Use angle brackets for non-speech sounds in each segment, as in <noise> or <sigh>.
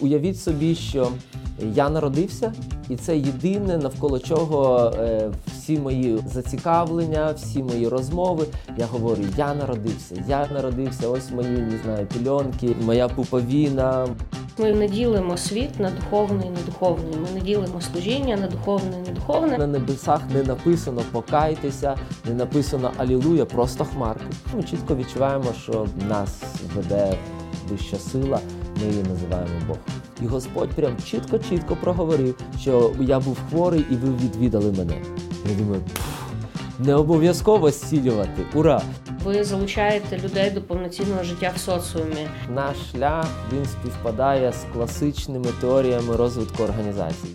Уявіть собі, що я народився, і це єдине, навколо чого е, всі мої зацікавлення, всі мої розмови. Я говорю, я народився, я народився, ось мої не знаю, пільонки, моя пуповіна. Ми не ділимо світ на духовний і недуховний. Ми не ділимо служіння на духовне і недуховне. На небесах не написано покайтеся, не написано Алілуя, просто хмарки. Ми чітко відчуваємо, що нас веде вища сила, ми її називаємо Бог. І Господь прям чітко-чітко проговорив, що я був хворий і ви відвідали мене. Я думаю, не обов'язково зцілювати. Ура! Ви залучаєте людей до повноцінного життя в соціумі. Наш шлях він співпадає з класичними теоріями розвитку організацій.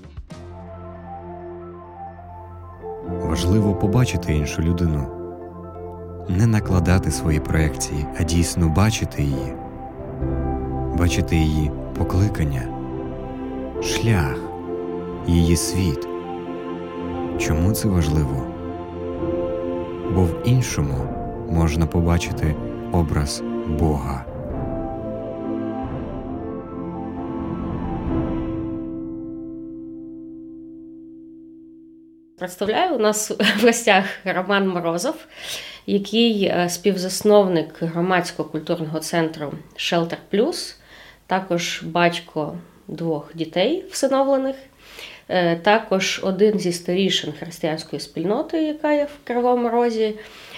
Важливо побачити іншу людину, не накладати свої проекції, а дійсно бачити її, бачити її покликання, шлях, її світ. Чому це важливо? Бо в іншому можна побачити образ Бога. Представляю у нас <laughs> в гостях Роман Морозов, який е, співзасновник громадського культурного центру Shelter Plus, також батько двох дітей всиновлених, е, також один зі старішин християнської спільноти, яка є в Кривому Розі.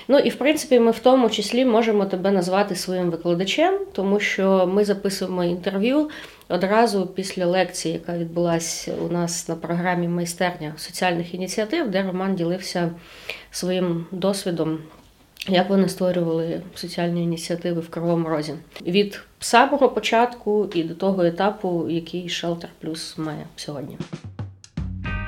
Ну і в принципі, ми в тому числі можемо тебе назвати своїм викладачем, тому що ми записуємо інтерв'ю одразу після лекції, яка відбулася у нас на програмі майстерня соціальних ініціатив, де Роман ділився своїм досвідом. Як вони створювали соціальні ініціативи в Кривому Розі від самого початку і до того етапу, який Shelter Plus має сьогодні.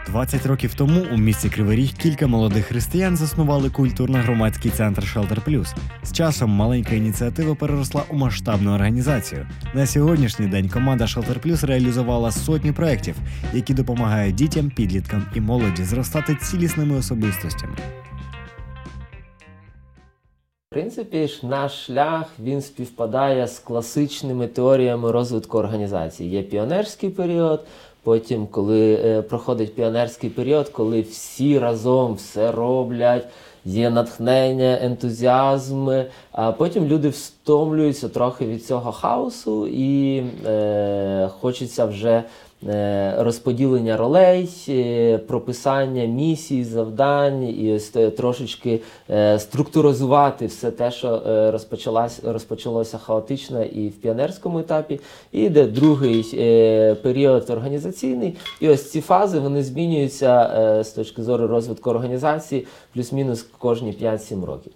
20 років тому у місті Кривий Ріг кілька молодих християн заснували культурно-громадський центр Shelter Plus. З часом маленька ініціатива переросла у масштабну організацію. На сьогоднішній день команда Shelter Plus реалізувала сотні проєктів, які допомагають дітям, підліткам і молоді зростати цілісними особистостями. В принципі, наш шлях він співпадає з класичними теоріями розвитку організації. Є піонерський період. Потім, коли е, проходить піонерський період, коли всі разом все роблять, є натхнення, ентузіазм, а потім люди встомлюються трохи від цього хаосу і е, хочеться вже розподілення ролей, е, прописання місій, завдань і ось трошечки е, структуризувати все те, що е, розпочалось, розпочалося хаотично і в піонерському етапі, і йде другий е, період організаційний. І ось ці фази вони змінюються е, з точки зору розвитку організації плюс-мінус кожні 5-7 років.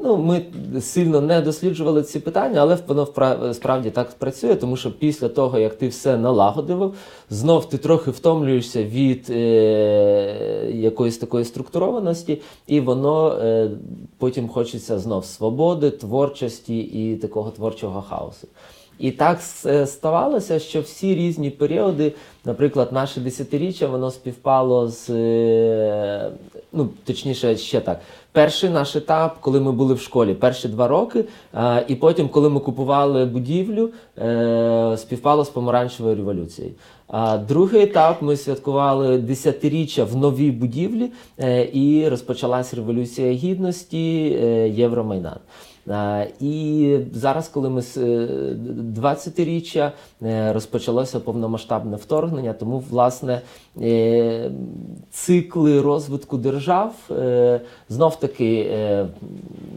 Ну, ми сильно не досліджували ці питання, але воно справді так працює, тому що після того, як ти все налагодив, знов ти трохи втомлюєшся від е, якоїсь такої структурованості, і воно е, потім хочеться знов свободи, творчості і такого творчого хаосу. І так ставалося, що всі різні періоди, наприклад, наше десятиріччя, воно співпало з е, ну точніше, ще так. Перший наш етап, коли ми були в школі, перші два роки, і потім, коли ми купували будівлю, е, співпало з помаранчевою революцією. А другий етап ми святкували десятиріччя в новій будівлі, е, і розпочалась революція гідності, е, Євромайдан. Е, І зараз, коли ми з е, 20-річчя е, розпочалося повномасштабне вторгнення, тому власне цикли розвитку держав знов таки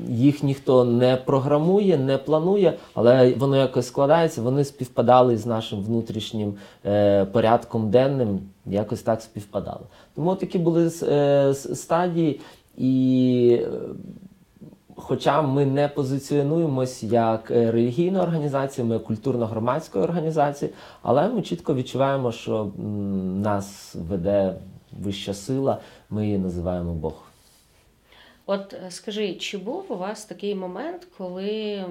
їх ніхто не програмує, не планує, але воно якось складається. Вони співпадали з нашим внутрішнім порядком денним, якось так співпадало. Тому такі були стадії і. Хоча ми не позиціонуємось як е, релігійна організація, ми культурно-громадська організація, але ми чітко відчуваємо, що нас веде вища сила, ми її називаємо Бог. От е, скажи, чи був у вас такий момент, коли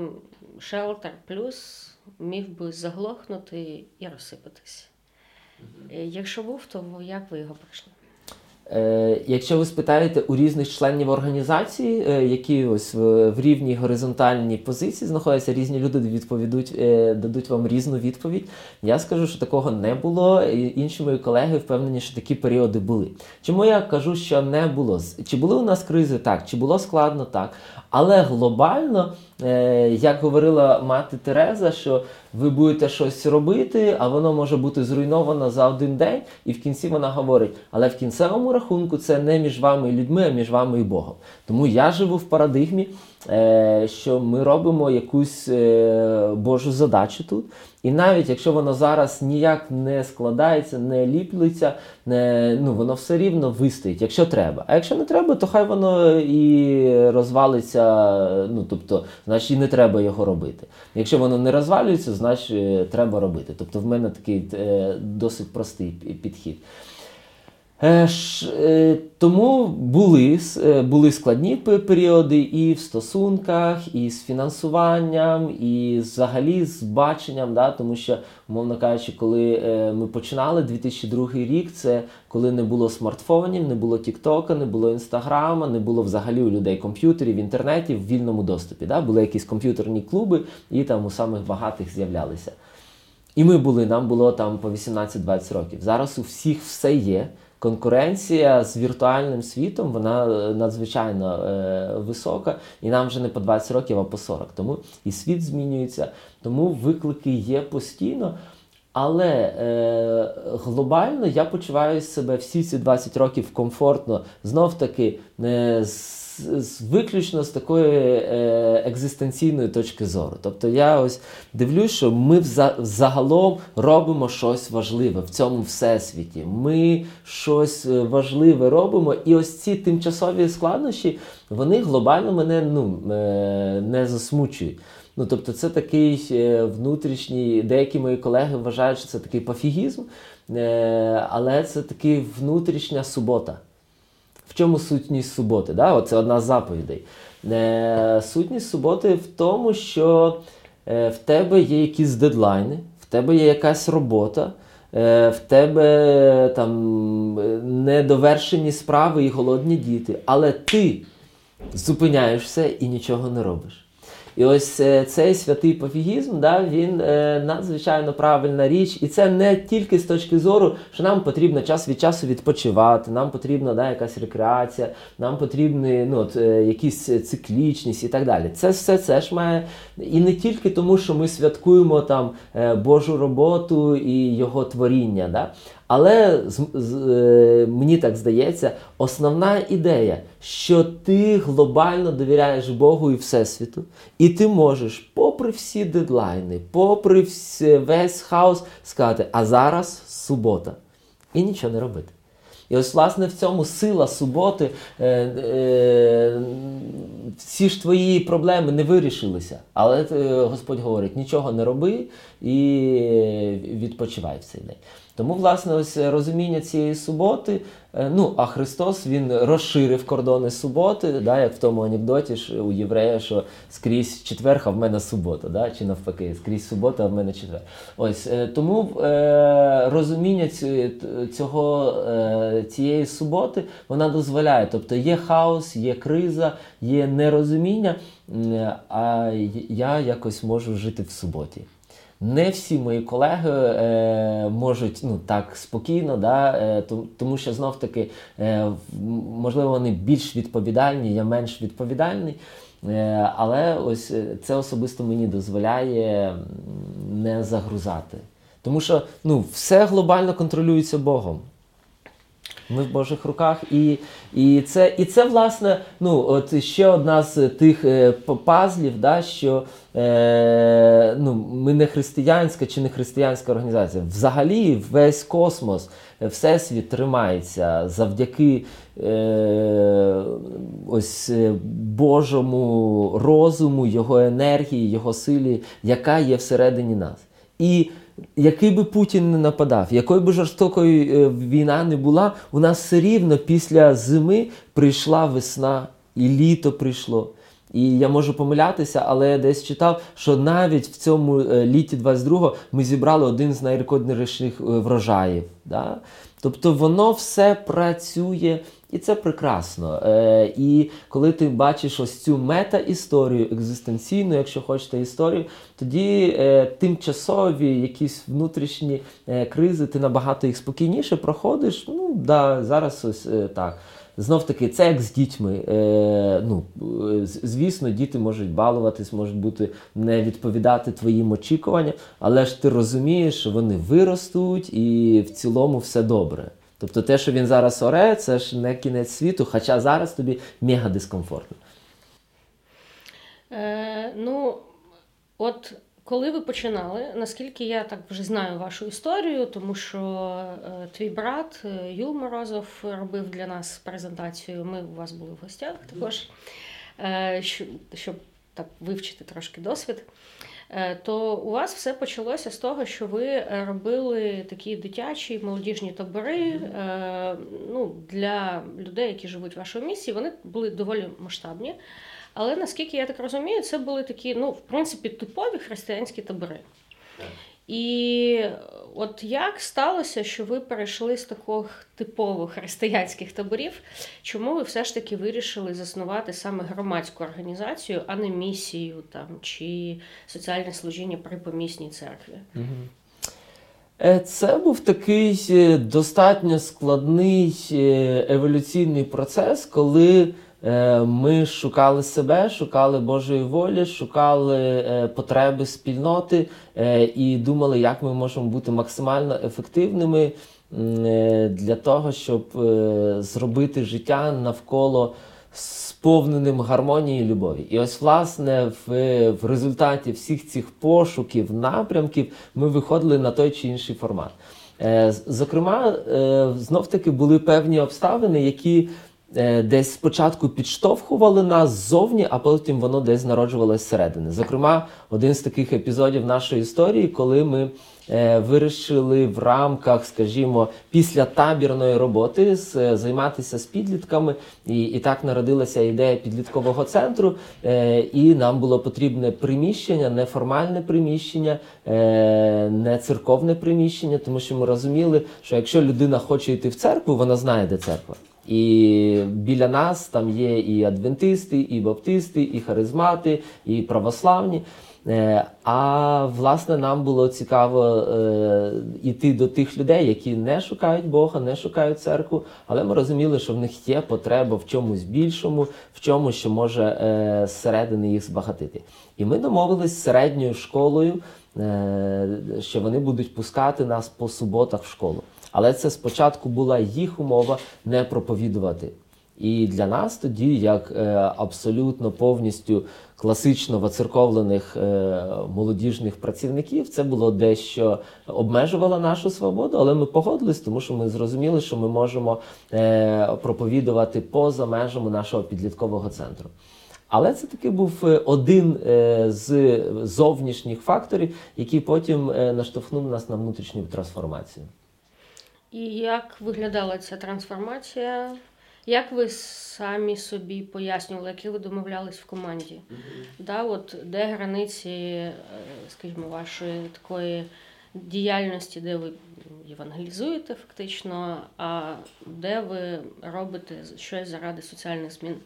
Shelter Plus міг би заглохнути і розсипатись? Е, Якщо був, то як ви його пройшли? Е, Якщо ви спитаєте у різних членів організації, е, які ось в, рівній горизонтальній позиції знаходяться, різні люди відповідуть, е, дадуть вам різну відповідь. Я скажу, що такого не було. Інші мої колеги впевнені, що такі періоди були. Чому я кажу, що не було? Чи були у нас кризи? Так, чи було складно? Так. Але глобально, як говорила мати Тереза, що ви будете щось робити, а воно може бути зруйновано за один день, і в кінці вона говорить: але в кінцевому рахунку це не між вами і людьми, а між вами і Богом. Тому я живу в парадигмі, е, що ми робимо якусь е, Божу задачу тут. І навіть якщо воно зараз ніяк не складається, не ліплиться, не, ну, воно все рівно вистоїть, якщо треба. А якщо не треба, то хай воно і розвалиться, ну тобто, значить, і не треба його робити. Якщо воно не розвалюється, значить е, треба робити. Тобто в мене такий е, досить простий підхід. Е, е, Тому були, е, були складні періоди і в стосунках, і з фінансуванням, і взагалі з баченням. Да? Тому що, умовно кажучи, коли ми починали 2002 рік, це коли не було смартфонів, не було Тіктока, не було Інстаграма, не було взагалі у людей комп'ютерів, інтернетів в вільному доступі. Да? Були якісь комп'ютерні клуби, і там у самих багатих з'являлися. І ми були, нам було там по 18-20 років. Зараз у всіх все є. Конкуренція з віртуальним світом вона е, надзвичайно е, висока, і нам вже не по 20 років, а по 40. Тому і світ змінюється, тому виклики є постійно. Але е, глобально я почуваю себе всі ці 20 років комфортно, знов таки не з, з виключно з такої е, екзистенційної точки зору. Тобто я ось дивлюсь, що ми вза, загалом робимо щось важливе в цьому всесвіті. Ми щось е, важливе робимо, і ось ці тимчасові складнощі вони глобально мене ну, е, не засмучують. Ну, тобто, це такий внутрішній, деякі мої колеги вважають, що це такий пофігізм, але це такий внутрішня субота. В чому сутність суботи? Да? Оце одна з заповідей. Е, сутність суботи в тому, що е, в тебе є якісь дедлайни, в тебе є якась робота, е, в тебе там е, недовершені справи і голодні діти, але ти зупиняєшся і нічого не робиш. І ось е, цей святий пофігізм, да, він е, надзвичайно правильна річ, і це не тільки з точки зору, що нам потрібно час від часу відпочивати, нам потрібна да, якась рекреація, нам потрібні ну, от, е, якісь циклічність і так далі. Це все це ж має і не тільки тому, що ми святкуємо там Божу роботу і його творіння. Да? Але з, з, е, мені так здається, основна ідея, що ти глобально довіряєш Богу і Всесвіту, і ти можеш, попри всі дедлайни, попри вс- весь хаос, сказати, а зараз субота, і нічого не робити. І ось, власне, в цьому сила суботи. Е, е, всі ж твої проблеми не вирішилися. Але е, Господь говорить: нічого не роби і відпочивай в цей день. Тому, власне, ось розуміння цієї суботи. е, Ну, а Христос він розширив кордони суботи, да, як в тому анекдоті ж у єврея, що скрізь четвер, а в мене субота, да, чи навпаки, скрізь субота, а в мене четвер. Ось е, тому е, розуміння цього, е, цієї суботи вона дозволяє. Тобто є хаос, є криза, є нерозуміння, а я якось можу жити в суботі. Не всі мої колеги е, можуть ну, так спокійно, да, е, тому що знов таки, е, можливо, вони більш відповідальні, я менш відповідальний. Е, але ось е, це особисто мені дозволяє не загрузати. Тому що ну, все глобально контролюється Богом. Ми в Божих руках, і, і, це, і це, власне, ну, от ще одна з тих е, пазлів, да, що е, ну, ми не християнська чи не християнська організація. Взагалі весь космос, е, всесвіт тримається завдяки е, ось е, Божому розуму, його енергії, його силі, яка є всередині нас. І який би Путін не нападав, якою би жорстокою е, війна не була, у нас все рівно після зими прийшла весна, і літо прийшло. І я можу помилятися, але я десь читав, що навіть в цьому е, літі 22-го ми зібрали один з найрекордніших е, врожаїв. Да? Тобто воно все працює, і це прекрасно. Е, І коли ти бачиш ось цю мета-історію, екзистенційну, якщо хочете, історію, тоді е, тимчасові якісь внутрішні е, кризи, ти набагато їх спокійніше проходиш. Ну, да, зараз ось е, так. Знов таки, це як з дітьми. Е, ну, е, звісно, діти можуть балуватись, можуть бути не відповідати твоїм очікуванням, але ж ти розумієш, що вони виростуть і в цілому все добре. Тобто те, що він зараз оре, це ж не кінець світу, хоча зараз тобі мега дискомфортно. Е, ну, от коли ви починали, наскільки я так вже знаю вашу історію, тому що е, твій брат е, Юл Морозов робив для нас презентацію. Ми у вас були в гостях також, е, щоб, щоб так вивчити трошки досвід. Е, То у вас все почалося з того, що ви е, робили такі дитячі молодіжні табори е, ну, для людей, які живуть в вашому місті. Вони були доволі масштабні. Але наскільки я так розумію, це були такі, ну, в принципі, типові християнські табори. І от як сталося, що ви перейшли з таких типових християнських таборів? Чому ви все ж таки вирішили заснувати саме громадську організацію, а не місію там чи соціальне служіння при помісній церкві? Е, Це був такий е, достатньо складний е, еволюційний процес, коли е, ми шукали себе, шукали Божої волі, шукали е, потреби спільноти е, і думали, як ми можемо бути максимально ефективними е, для того, щоб е, зробити життя навколо сповненим гармонії і любові. І ось, власне, в, в результаті всіх цих пошуків, напрямків ми виходили на той чи інший формат. Е, Зокрема, е, знов таки були певні обставини, які е, десь спочатку підштовхували нас ззовні, а потім воно десь народжувалося зсередини. Зокрема, один з таких епізодів нашої історії, коли ми е, вирішили в рамках, скажімо, після табірної роботи е, займатися з підлітками, і, і так народилася ідея підліткового центру. Е, і нам було потрібне приміщення, неформальне приміщення, е, не церковне приміщення, тому що ми розуміли, що якщо людина хоче йти в церкву, вона знає, де церква. І біля нас там є і адвентисти, і баптисти, і харизмати, і православні. Е, А власне нам було цікаво е, йти до тих людей, які не шукають Бога, не шукають церкву, але ми розуміли, що в них є потреба в чомусь більшому, в чомусь, що може е, зсередини їх збагатити. І ми домовились з середньою школою, е, що вони будуть пускати нас по суботах в школу. Але це спочатку була їх умова не проповідувати. І для нас тоді, як е, абсолютно повністю класично воцерковлених е, молодіжних працівників, це було дещо обмежувало нашу свободу, але ми погодились, тому що ми зрозуміли, що ми можемо е, проповідувати поза межами нашого підліткового центру. Але це таки був е, один е, з зовнішніх факторів, який потім е, наштовхнув нас на внутрішню трансформацію. І як виглядала ця трансформація? Як ви самі собі пояснювали, які ви домовлялись в команді? Да, от де границі, е, скажімо, вашої такої діяльності, де ви євангелізуєте фактично, а де ви робите щось заради соціальних змін?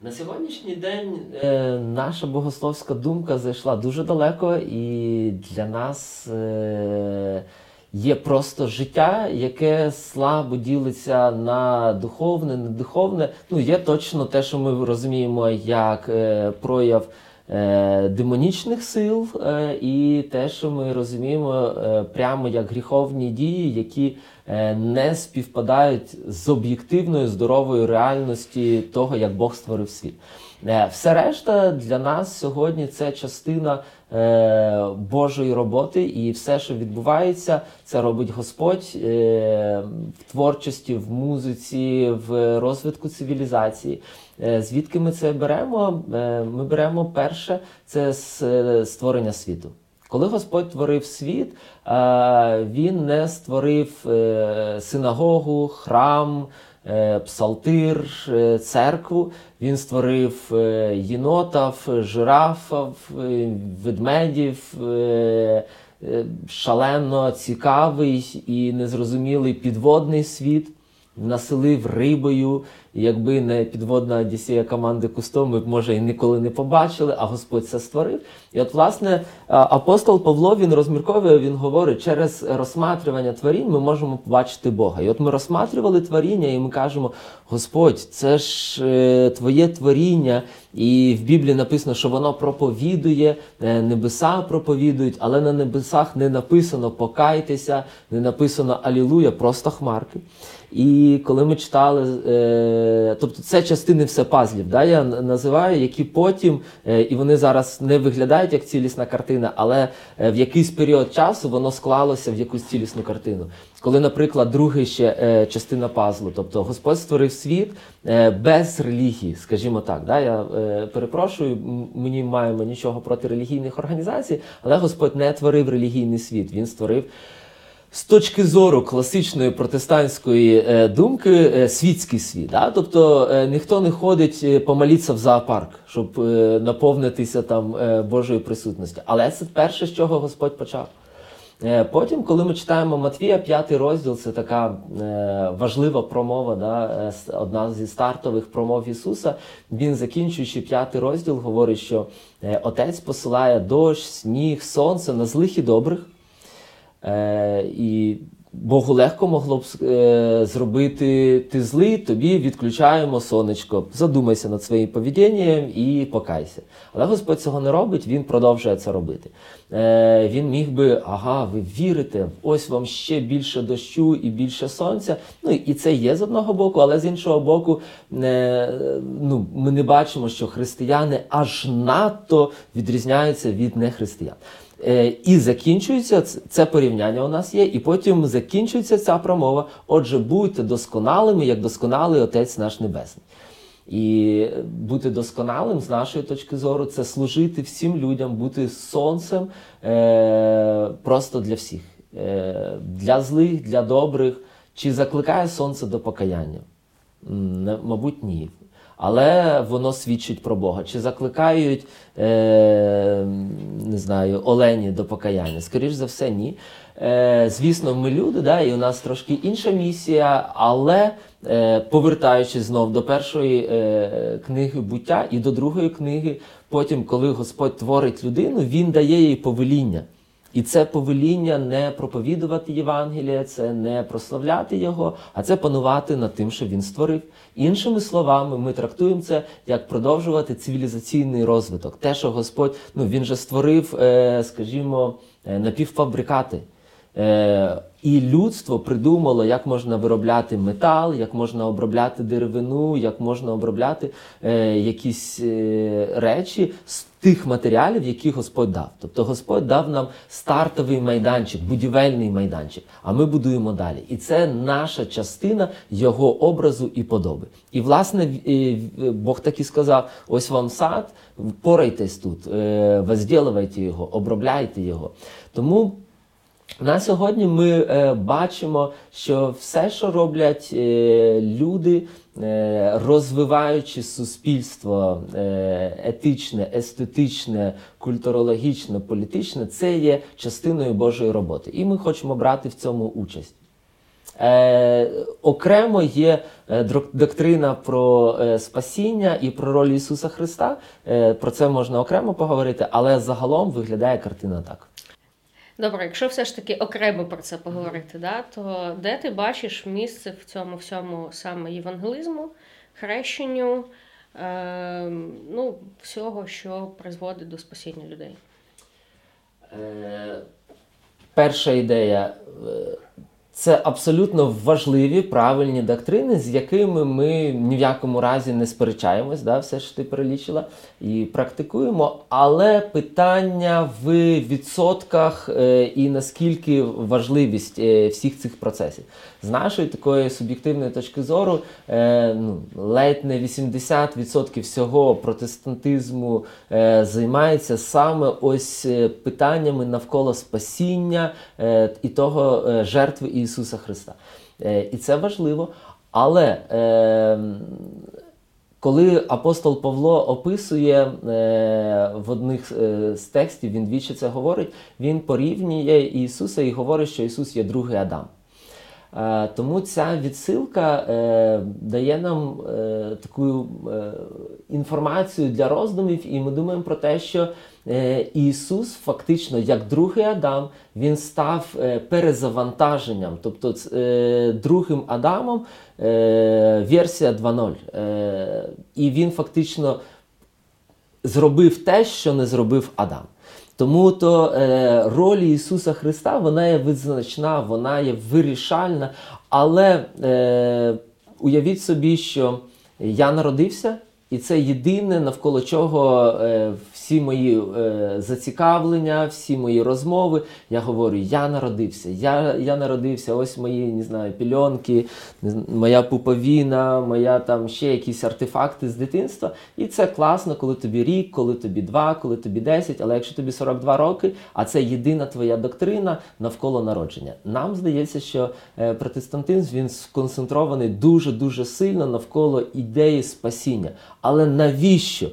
На сьогоднішній день е, наша богословська думка зайшла дуже далеко, і для нас е, є просто життя, яке слабо ділиться на духовне, недуховне. Ну, є точно те, що ми розуміємо як е, прояв е, демонічних сил, е, і те, що ми розуміємо е, прямо як гріховні дії, які е, не співпадають з об'єктивною здоровою реальності того, як Бог створив світ. Е, Все решта для нас сьогодні це частина е, Божої роботи, і все, що відбувається, це робить Господь е, в творчості, в музиці, в розвитку цивілізації. Е, Звідки ми це беремо? Е, Ми беремо перше це з е, створення світу. Коли Господь творив світ, е, Він не створив е, синагогу, храм, псалтир, е, церкву. Він створив єнотав, єнотів, жирафів, е, ведмедів. е, е, Шалено цікавий і незрозумілий підводний світ населив рибою. Якби не підводна Одіссея команди Кусто, ми б може і ніколи не побачили, а Господь це створив. І от, власне, апостол Павло він розмірковує, він говорить, через розсматрювання творінь ми можемо побачити Бога. І от ми розсматрювали творіння, і ми кажемо: Господь, це ж е, твоє творіння. І в Біблії написано, що воно проповідує, е, небеса проповідують, але на небесах не написано покайтеся, не написано Алілуя, просто хмарки. І коли ми читали, е, тобто це частини все пазлів, да, я називаю, які потім, е, і вони зараз не виглядають як цілісна картина, але е, в якийсь період часу воно склалося в якусь цілісну картину. Коли, наприклад, другий ще частина пазлу, тобто Господь створив світ без релігії, скажімо так. Да? Я перепрошую, мені маємо нічого проти релігійних організацій, але Господь не творив релігійний світ, він створив. З точки зору класичної протестантської е, думки, е, світський світ. Да? Тобто е, ніхто не ходить помолитися в зоопарк, щоб наповнитися там Божою присутністю. Але це перше, з чого Господь почав. Потім, коли ми читаємо Матвія, п'ятий розділ, це така важлива промова, да, одна зі стартових промов Ісуса. Він, закінчуючи п'ятий розділ, говорить, що Отець посилає дощ, сніг, сонце на злих і добрих. Е, і Богу легко могло б е, зробити ти злий, тобі відключаємо сонечко. Задумайся над своїм поведінням і покайся. Але Господь цього не робить, він продовжує це робити. Е, він міг би, ага, ви вірите, ось вам ще більше дощу і більше сонця. Ну і це є з одного боку, але з іншого боку, е, ну, ми не бачимо, що християни аж надто відрізняються від нехристиян. Е, І закінчується це порівняння у нас є, і потім закінчується ця промова. Отже, будьте досконалими, як досконалий Отець наш Небесний. І бути досконалим з нашої точки зору це служити всім людям, бути сонцем е, просто для всіх, е, для злих, для добрих. Чи закликає сонце до покаяння? Мабуть, ні. Але воно свідчить про Бога. Чи закликають, е, не знаю, олені до покаяння? Скоріш за все, ні. Е, звісно, ми люди, да, і у нас трошки інша місія, але е, повертаючись знов до першої е, книги буття і до другої книги, потім, коли Господь творить людину, Він дає їй повеління. І це повеління не проповідувати Євангелія, це не прославляти його, а це панувати над тим, що він створив. Іншими словами, ми трактуємо це як продовжувати цивілізаційний розвиток. Те, що Господь ну він же створив, е, скажімо, е, напівфабрикати. Е, і людство придумало, як можна виробляти метал, як можна обробляти деревину, як можна обробляти е, якісь е, речі з тих матеріалів, які Господь дав. Тобто Господь дав нам стартовий майданчик, будівельний майданчик, а ми будуємо далі. І це наша частина його образу і подоби. І власне е, Бог так і сказав: ось вам сад, впорайтесь тут, е, його, обробляйте його. Тому. На сьогодні ми е, бачимо, що все, що роблять е, люди, розвиваючи суспільство е, етичне, естетичне, культурологічне, політичне, це є частиною Божої роботи. І ми хочемо брати в цьому участь. Е, окремо є е, доктрина про е, спасіння і про роль Ісуса Христа. Е, про це можна окремо поговорити, але загалом виглядає картина так. Добре, якщо все ж таки окремо про це поговорити, да, то де ти бачиш місце в цьому всьому саме євангелізму, хрещенню, е, ну, всього, що призводить до спасіння людей? Е, Перша ідея е, це абсолютно важливі правильні доктрини, з якими ми ні в якому разі не сперечаємось, да, все ж ти перелічила і практикуємо. Але питання в відсотках е, і наскільки важливість е, всіх цих процесів. З нашої такої суб'єктивної точки зору, е, ну, ледь не 80% всього протестантизму займається саме ось питаннями навколо спасіння і того жертви Ісуса Христа. Е, і це важливо. Але е, коли апостол Павло описує е, в одних е, з текстів, він двічі це говорить, він порівнює Ісуса і говорить, що Ісус є другий Адам. Е, Тому ця відсилка е, дає нам е, таку е, інформацію для роздумів, і ми думаємо про те, що Ісус фактично, як другий Адам, він став е, перезавантаженням, тобто е, другим Адамом, е, версія 2.0. Е, І він фактично зробив те, що не зробив Адам. Тому то е, роль Ісуса Христа вона є визначна, вона є вирішальна. Але е, уявіть собі, що я народився, і це єдине, навколо чого е, всі мої е, зацікавлення, всі мої розмови. Я говорю, я народився, я, я народився, ось мої не знаю, пільонки, моя пуповіна, моя там ще якісь артефакти з дитинства. І це класно, коли тобі рік, коли тобі два, коли тобі 10, але якщо тобі 42 роки, а це єдина твоя доктрина навколо народження. Нам здається, що е, протестантизм він сконцентрований дуже дуже сильно навколо ідеї спасіння. Але навіщо?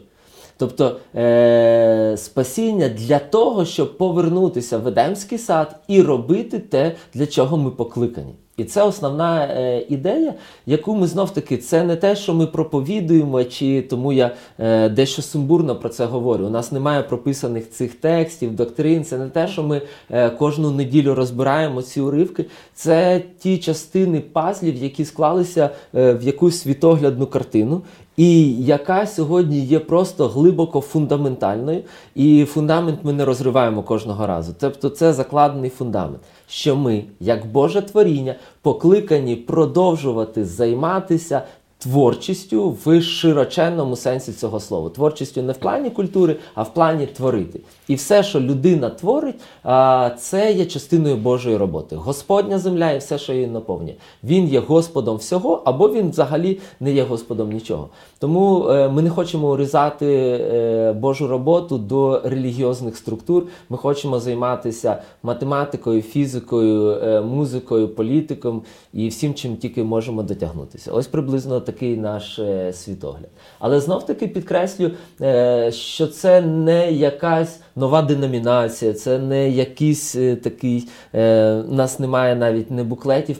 Тобто е- спасіння для того, щоб повернутися в Едемський сад і робити те, для чого ми покликані. І це основна е, ідея, яку ми знов таки, це не те, що ми проповідуємо, чи тому я е, дещо сумбурно про це говорю. У нас немає прописаних цих текстів, доктрин. Це не те, що ми е, кожну неділю розбираємо ці уривки. Це ті частини пазлів, які склалися е, в якусь світоглядну картину. І яка сьогодні є просто глибоко фундаментальною, і фундамент ми не розриваємо кожного разу. Тобто це закладений фундамент, що ми, як Боже творіння, покликані продовжувати займатися творчістю в широченному сенсі цього слова. Творчістю не в плані культури, а в плані творити. І все, що людина творить, це є частиною Божої роботи. Господня земля і все, що її наповнює. Він є Господом всього, або він взагалі не є Господом нічого. Тому е, ми не хочемо урізати е, Божу роботу до релігіозних структур. Ми хочемо займатися математикою, фізикою, е, музикою, політиком і всім, чим тільки можемо дотягнутися. Ось приблизно такий наш світогляд. Але знов таки підкреслю, що це не якась нова деномінація, це не якийсь е, такий. е, У нас немає навіть не буклетів.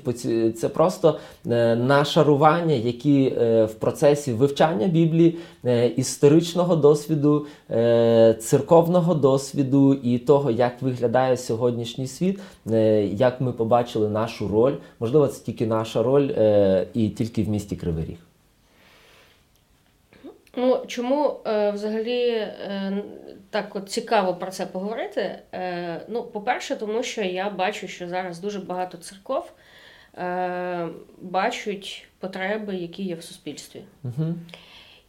Це просто е, нашарування, які е, в процесі вивчання Біблії, е, історичного досвіду, е, церковного досвіду і того, як виглядає сьогоднішній світ, е, як ми побачили нашу роль. Можливо, це тільки наша роль е, і тільки в місті Кривий Ріг. Ну, чому е, взагалі е, так от цікаво про це поговорити? Е, ну, по-перше, тому що я бачу, що зараз дуже багато церков е, бачать потреби, які є в суспільстві. Угу.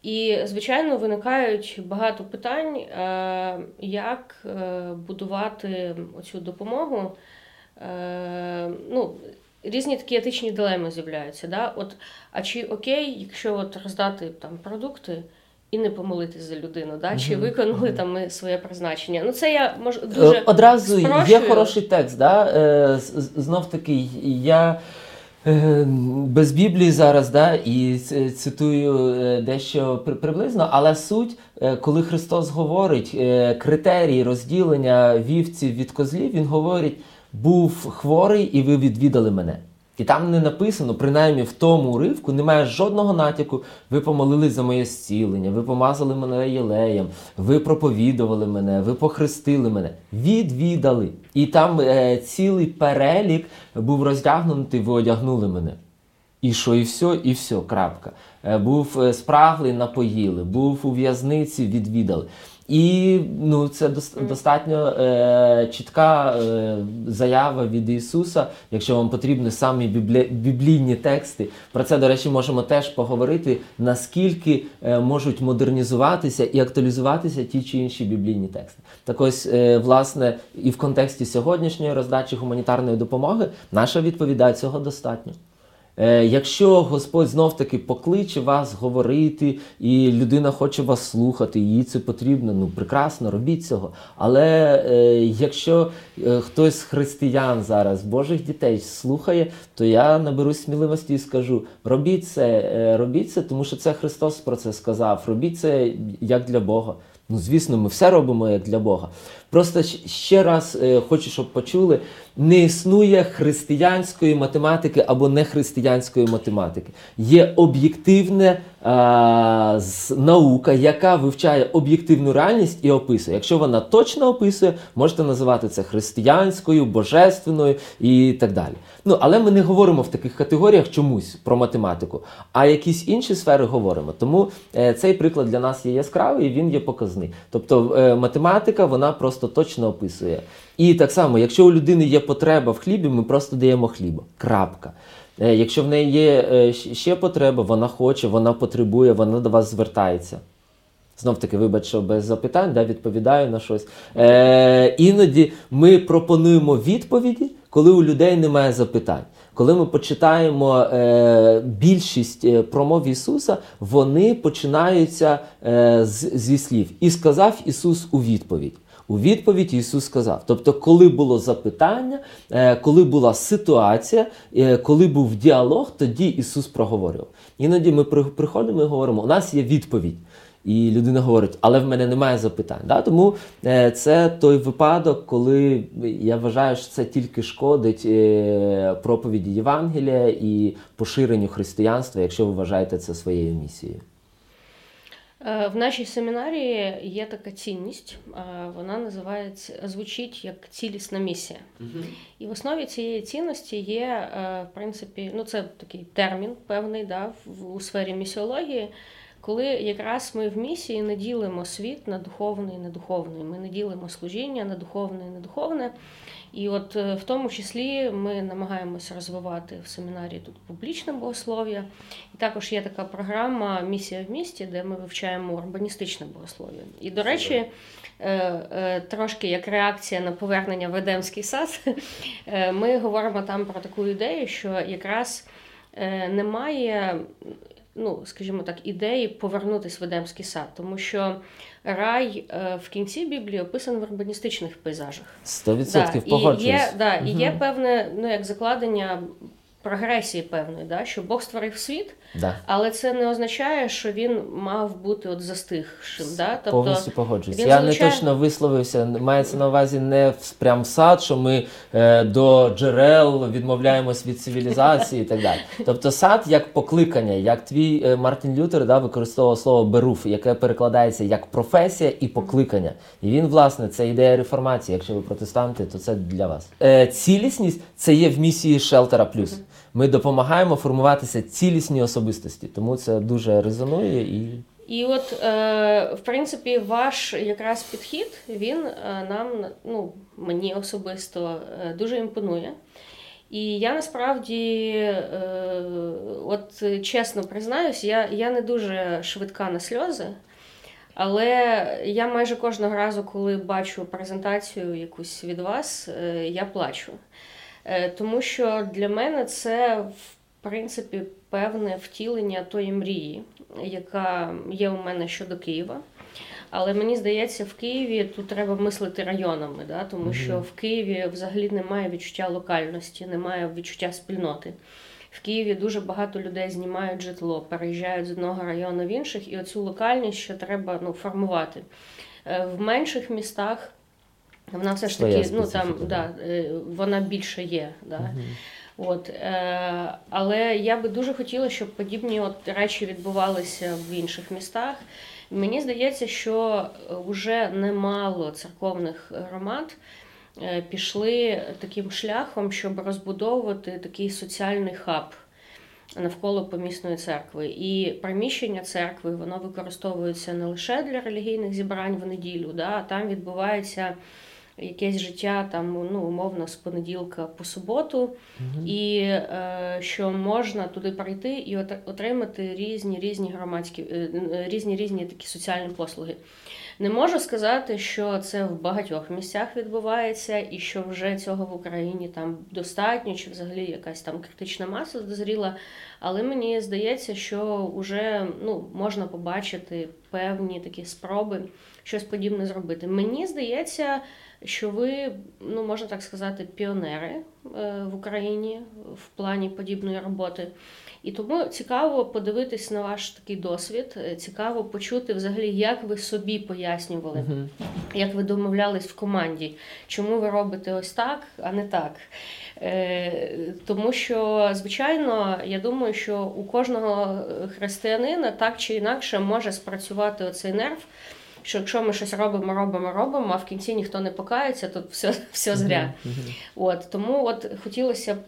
І, звичайно, виникають багато питань, е, як е, будувати оцю допомогу. Е, Ну, різні такі етичні дилеми з'являються. Да? От, а чи окей, якщо от роздати там продукти і не помолитись за людину, да? чи виконали там ми своє призначення? Ну, це я дуже Е, Одразу є хороший текст. Да? Е, Знов таки, я е, без Біблії зараз да, і цитую е, дещо приблизно, але суть, коли Христос говорить критерії розділення вівців від козлів, Він говорить: був хворий, і ви відвідали мене. І там не написано, принаймні в тому уривку, немає жодного натяку. Ви помолились за моє зцілення, ви помазали мене єлеєм, ви проповідували мене, ви похрестили мене. Відвідали. І там е, цілий перелік був роздягнутий, ви одягнули мене. І що, і все, і все, крапка. Е, Був е, спраглий, напоїли, був у в'язниці, відвідали. І ну, це дос- достатньо е, чітка е, заява від Ісуса, якщо вам потрібні самі біблі- біблійні тексти. Про це, до речі, можемо теж поговорити, наскільки е, можуть модернізуватися і актуалізуватися ті чи інші біблійні тексти. Так ось, е, власне, і в контексті сьогоднішньої роздачі гуманітарної допомоги наша відповідь цього достатньо. Е, якщо Господь знов таки покличе вас говорити, і людина хоче вас слухати, їй це потрібно, ну прекрасно, робіть цього. Але е, якщо е, хтось з християн зараз, Божих дітей, слухає, то я наберусь сміливості і скажу: робіть це, е, робіть це, тому що це Христос про це сказав. Робіть це як для Бога. Ну, звісно, ми все робимо як для Бога. Просто ще раз е, хочу, щоб почули: не існує християнської математики або нехристиянської математики. Є об'єктивна а, наука, яка вивчає об'єктивну реальність і описує. Якщо вона точно описує, можете називати це християнською, божественною і так далі. Ну, але ми не говоримо в таких категоріях чомусь про математику, а якісь інші сфери говоримо. Тому е, цей приклад для нас є яскравий і він є показний. Тобто е, математика вона просто точно описує. І так само, якщо у людини є потреба в хлібі, ми просто даємо хліба. Крапка. Е, Якщо в неї є е, ще потреба, вона хоче, вона потребує, вона до вас звертається. Знов таки, вибач, що без запитань да, відповідаю на щось. Е, іноді ми пропонуємо відповіді, коли у людей немає запитань. Коли ми почитаємо е, більшість е, промов Ісуса, вони починаються е, з, зі слів. І сказав Ісус у відповідь. У відповідь Ісус сказав. Тобто, коли було запитання, е, коли була ситуація, е, коли був діалог, тоді Ісус проговорював. Іноді ми при- приходимо і говоримо, у нас є відповідь. І людина говорить, але в мене немає запитань. Да? Тому е, це той випадок, коли я вважаю, що це тільки шкодить проповіді Євангелія і поширенню християнства, якщо ви вважаєте це своєю місією. Е, В нашій семінарії є така цінність, е, вона називається звучить як цілісна місія. І в основі цієї цінності є, е, в принципі, ну це такий термін певний да, в- у сфері місіології, коли якраз ми в місії не ділимо світ на духовний і недуховний. Ми не ділимо служіння на духовне і недуховне. І от е, в тому числі ми намагаємося розвивати в семінарі тут публічне богослов'я. І також є така програма Місія в місті, де ми вивчаємо урбаністичне богослов'я. І, до речі, е, е, трошки як реакція на повернення в Едемський сад, <laughs> ми говоримо там про таку ідею, що якраз немає. Ну, скажімо так, ідеї повернутися в Едемський сад, тому що рай е, в кінці Біблії описаний в урбаністичних пейзажах. 100% да. погоджуюсь. є, да, і є певне, ну як закладення прогресії певної, да, що Бог створив світ, Да. але це не означає, що він мав бути от застигшим. Да? Тобто, Повністю погоджуюсь. Я залучає- не точно висловився. Мається на увазі не в прям сад, що ми е, до джерел відмовляємось від цивілізації і так далі. Тобто сад як покликання, як твій е, Мартін Лютер да, використовував слово беруф, яке перекладається як професія і покликання. І він, власне, це ідея реформації. Якщо ви протестанти, то це для вас. Е, цілісність це є в місії Шелтера Плюс. Ми допомагаємо формуватися цілісній особистості, тому це дуже резонує і. І от, е, в принципі, ваш якраз підхід, він е, нам, ну, мені особисто е, дуже імпонує. І я насправді, от чесно признаюсь, я, я не дуже швидка на сльози. Але я майже кожного разу, коли бачу презентацію якусь від вас, я плачу. Е, Тому що для мене це, в принципі, певне втілення тої мрії, яка є у мене щодо Києва. Але мені здається, в Києві тут треба мислити районами, да? тому що в Києві взагалі немає відчуття локальності, немає відчуття спільноти. В Києві дуже багато людей знімають житло, переїжджають з одного району в інших, і оцю локальність ще треба ну, формувати. Е, В менших містах вона все ж таки, ну там да, е, вона більше є. Да. От, е, але я би дуже хотіла, щоб подібні от речі відбувалися в інших містах. Мені здається, що вже немало церковних громад е, пішли таким шляхом, щоб розбудовувати такий соціальний хаб навколо помісної церкви. І приміщення церкви воно використовується не лише для релігійних зібрань в неділю, да, а там відбувається якесь життя там, ну, умовно, з понеділка по суботу, і е, що можна туди прийти і отримати різні різні громадські е, е, різні різні такі соціальні послуги. Не можу сказати, що це в багатьох місцях відбувається, і що вже цього в Україні там достатньо, чи взагалі якась там критична маса дозріла. Але мені здається, що вже ну, можна побачити певні такі спроби щось подібне зробити. Мені здається, що ви, ну можна так сказати, піонери е, в Україні в плані подібної роботи. І тому цікаво подивитись на ваш такий досвід. е, Цікаво почути взагалі, як ви собі пояснювали, як ви домовлялись в команді, чому ви робите ось так, а не так. Е, тому що, звичайно, я думаю, що у кожного християнина так чи інакше може спрацювати оцей нерв. Що якщо ми щось робимо, робимо, робимо, а в кінці ніхто не покається, то все, <laughs> все зря. От тому от хотілося б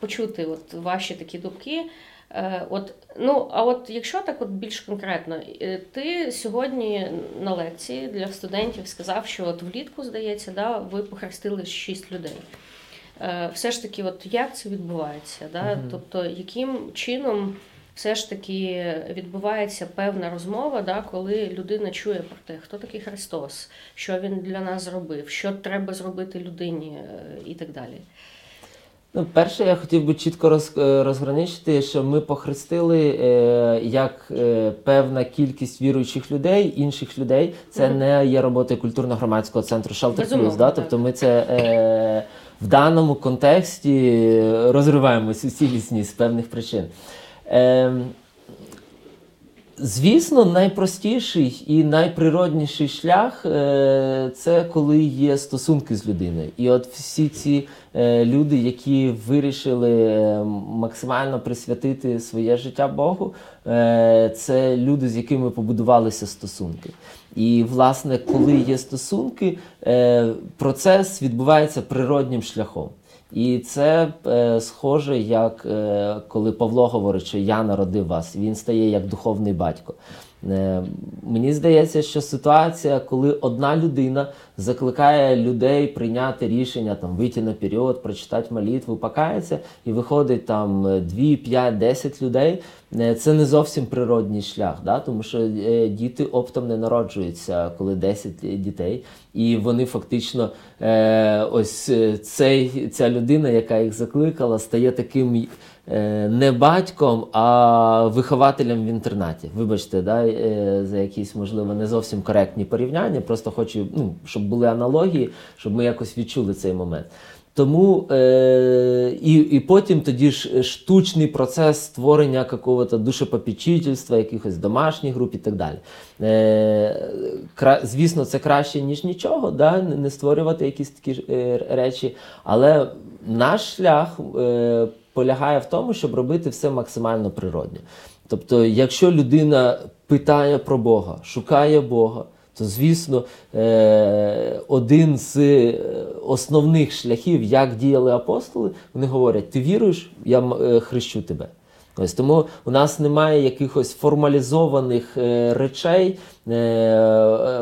почути от ваші такі думки. Е, От, ну, а от якщо так от більш конкретно, е, ти сьогодні на лекції для студентів сказав, що от влітку, здається, да, ви похрестили шість людей. Е, Все ж таки, от як це відбувається? Да? Тобто, яким чином все ж таки відбувається певна розмова, да, коли людина чує про те, хто такий Христос, що він для нас зробив, що треба зробити людині е, і так далі. Ну, перше, я хотів би чітко роз, е, розграничити, що ми похрестили е, як е, певна кількість віруючих людей, інших людей. Це Мгм. не є роботою культурно-громадського центру Безумовно, Plus. Да? Тобто ми це е, в даному контексті розриваємо цю цілісність з певних причин. Е, Звісно, найпростіший і найприродніший шлях е, це коли є стосунки з людиною. І от всі ці е, люди, які вирішили е, максимально присвятити своє життя Богу, е, це люди, з якими побудувалися стосунки. І, власне, коли є стосунки, е, процес відбувається природнім шляхом. І це е, схоже, як е, коли Павло говорить, що я народив вас, він стає як духовний батько. Е, мені здається, що ситуація, коли одна людина закликає людей прийняти рішення, там вийти на період, прочитати молитву, покаятися, і виходить там 2, 5, 10 людей. е, Це не зовсім природній шлях, да? тому що е, діти оптом не народжуються, коли 10 дітей, і вони фактично ось цей, ця людина, яка їх закликала, стає таким не батьком, а вихователем в інтернаті. Вибачте, да, е, за якісь, можливо, не зовсім коректні порівняння. Просто хочу, ну, щоб були аналогії, щоб ми якось відчули цей момент. Тому е, і, і потім тоді ж штучний процес створення какого-то душепопічительства, якихось домашніх груп і так далі. Е, кра, звісно, це краще, ніж нічого, да? не створювати якісь такі е, речі. Але наш шлях е, полягає в тому, щоб робити все максимально природньо. Тобто, якщо людина питає про Бога, шукає Бога, то звісно, е, один з е, основних шляхів, як діяли апостоли, вони говорять: ти віруєш, я е, хрещу тебе. Ось тому у нас немає якихось формалізованих речей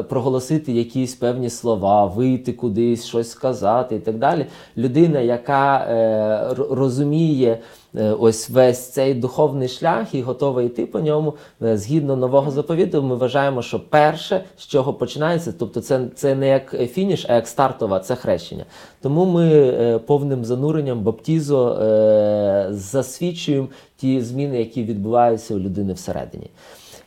проголосити якісь певні слова, вийти кудись, щось сказати і так далі. Людина, яка е, розуміє е, ось весь цей духовний шлях і готова йти по ньому, е, згідно нового заповіту, ми вважаємо, що перше, з чого починається, тобто це, це не як фініш, а як стартова, це хрещення. Тому ми е, повним зануренням баптізо е, засвідчуємо ті зміни, які відбуваються у людини всередині.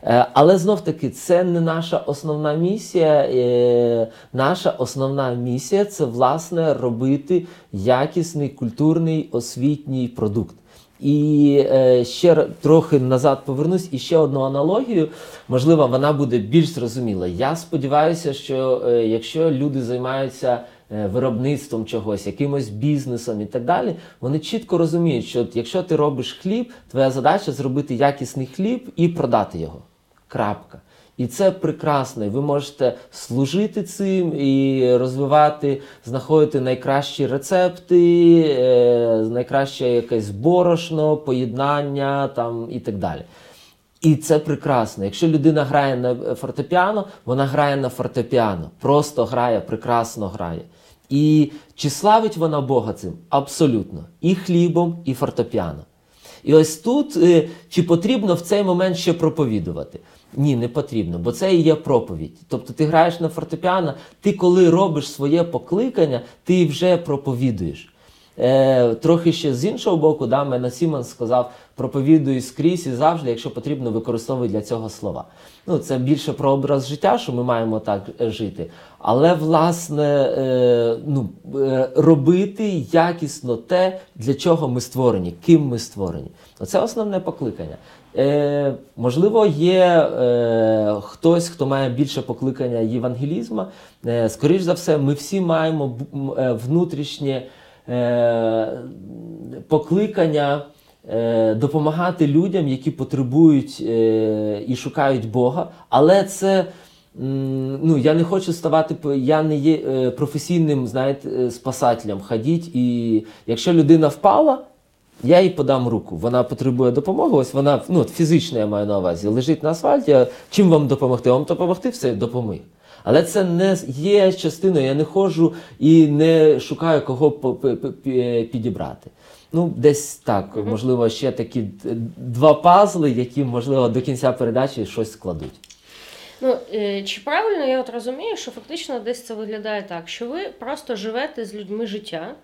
Е, Але знов таки це не наша основна місія. Е, Наша основна місія це власне робити якісний культурний освітній продукт. І е, ще трохи назад повернусь і ще одну аналогію. Можливо, вона буде більш зрозуміла. Я сподіваюся, що якщо люди займаються виробництвом чогось, якимось бізнесом і так далі, вони чітко розуміють, що якщо ти робиш хліб, твоя задача зробити якісний хліб і продати його. Крапка. І це прекрасно. Ви можете служити цим і розвивати, знаходити найкращі рецепти, е, найкраще якесь борошно, поєднання там і так далі. І це прекрасно. Якщо людина грає на фортепіано, вона грає на фортепіано, просто грає, прекрасно грає. І чи славить вона Бога цим? Абсолютно. І хлібом, і фортепіано. І ось тут е, чи потрібно в цей момент ще проповідувати? Ні, не потрібно, бо це і є проповідь. Тобто ти граєш на фортепіано, ти коли робиш своє покликання, ти вже проповідуєш. Е, трохи ще з іншого боку, да, Мена Сімон сказав, проповідуй скрізь і завжди, якщо потрібно, використовуй для цього слова. Ну, це більше про образ життя, що ми маємо так е, жити. Але, власне, е, ну, е, робити якісно те, для чого ми створені, ким ми створені. Оце основне покликання. Е, можливо, є е, хтось, хто має більше покликання євангелізму. Е, скоріш за все, ми всі маємо е, внутрішнє е, покликання е, допомагати людям, які потребують е, і шукають Бога. Але це. Ну, я не хочу ставати, я не є е, професійним, знаєте, е, спасателем. Ходіть, і якщо людина впала, я їй подам руку. Вона потребує допомоги. Ось вона ну, фізично я маю на увазі. Лежить на асфальті. Я, чим вам допомогти? Вам допомогти, все допоміг. Але це не є частиною. Я не ходжу і не шукаю кого підібрати. Ну, десь так. Можливо, ще такі два пазли, які, можливо, до кінця передачі щось складуть. Ну, е, чи правильно я от розумію, що фактично десь це виглядає так, що ви просто живете з людьми життя,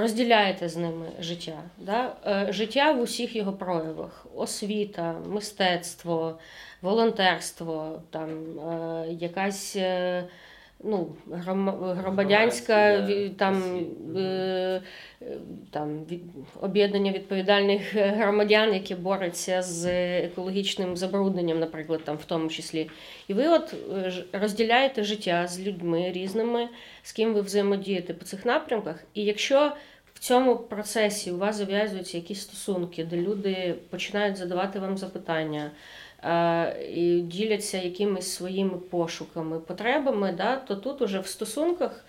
розділяєте з ними життя, да? Е, життя в усіх його проявах: освіта, мистецтво, волонтерство, там, е, якась е, ну, гром- громадянська там, е, е, там об'єднання відповідальних громадян, які борються з екологічним забрудненням, наприклад, там в тому числі. І ви от е, розділяєте життя з людьми різними, з ким ви взаємодієте по цих напрямках. І якщо в цьому процесі у вас зав'язуються якісь стосунки, де люди починають задавати вам запитання. Е, І діляться якимись своїми пошуками, потребами, да, то тут уже в стосунках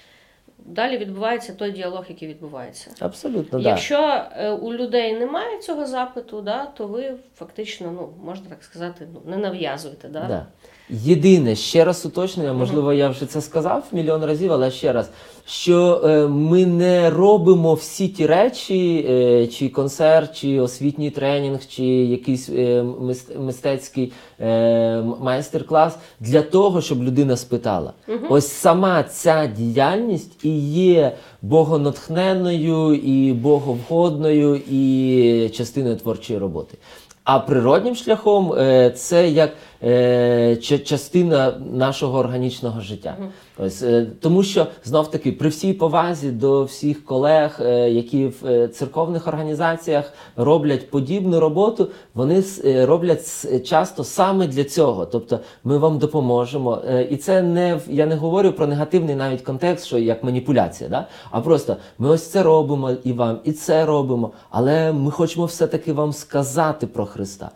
далі відбувається той діалог, який відбувається. Абсолютно. Якщо да. у людей немає цього запиту, да, то ви фактично, ну можна так сказати, ну не нав'язуєте. Да? Да. Єдине, ще раз уточнення, можливо, я вже це сказав мільйон разів, але ще раз, що е, ми не робимо всі ті речі, е, чи концерт, чи освітній тренінг, чи якийсь е, мис- мистецький е, майстер-клас для того, щоб людина спитала. Ось сама ця діяльність і є богонатхненною, і боговгодною, і частиною творчої роботи. А природнім шляхом е, це як е, частина нашого органічного життя. Ось, е, тому що знов таки при всій повазі до всіх колег, е, які в е, церковних організаціях роблять подібну роботу, вони роблять часто саме для цього. Тобто ми вам допоможемо. І це не я не говорю про негативний навіть контекст, що як маніпуляція, да? а просто ми ось це робимо і вам, і це робимо, але ми хочемо все-таки вам сказати про Христа.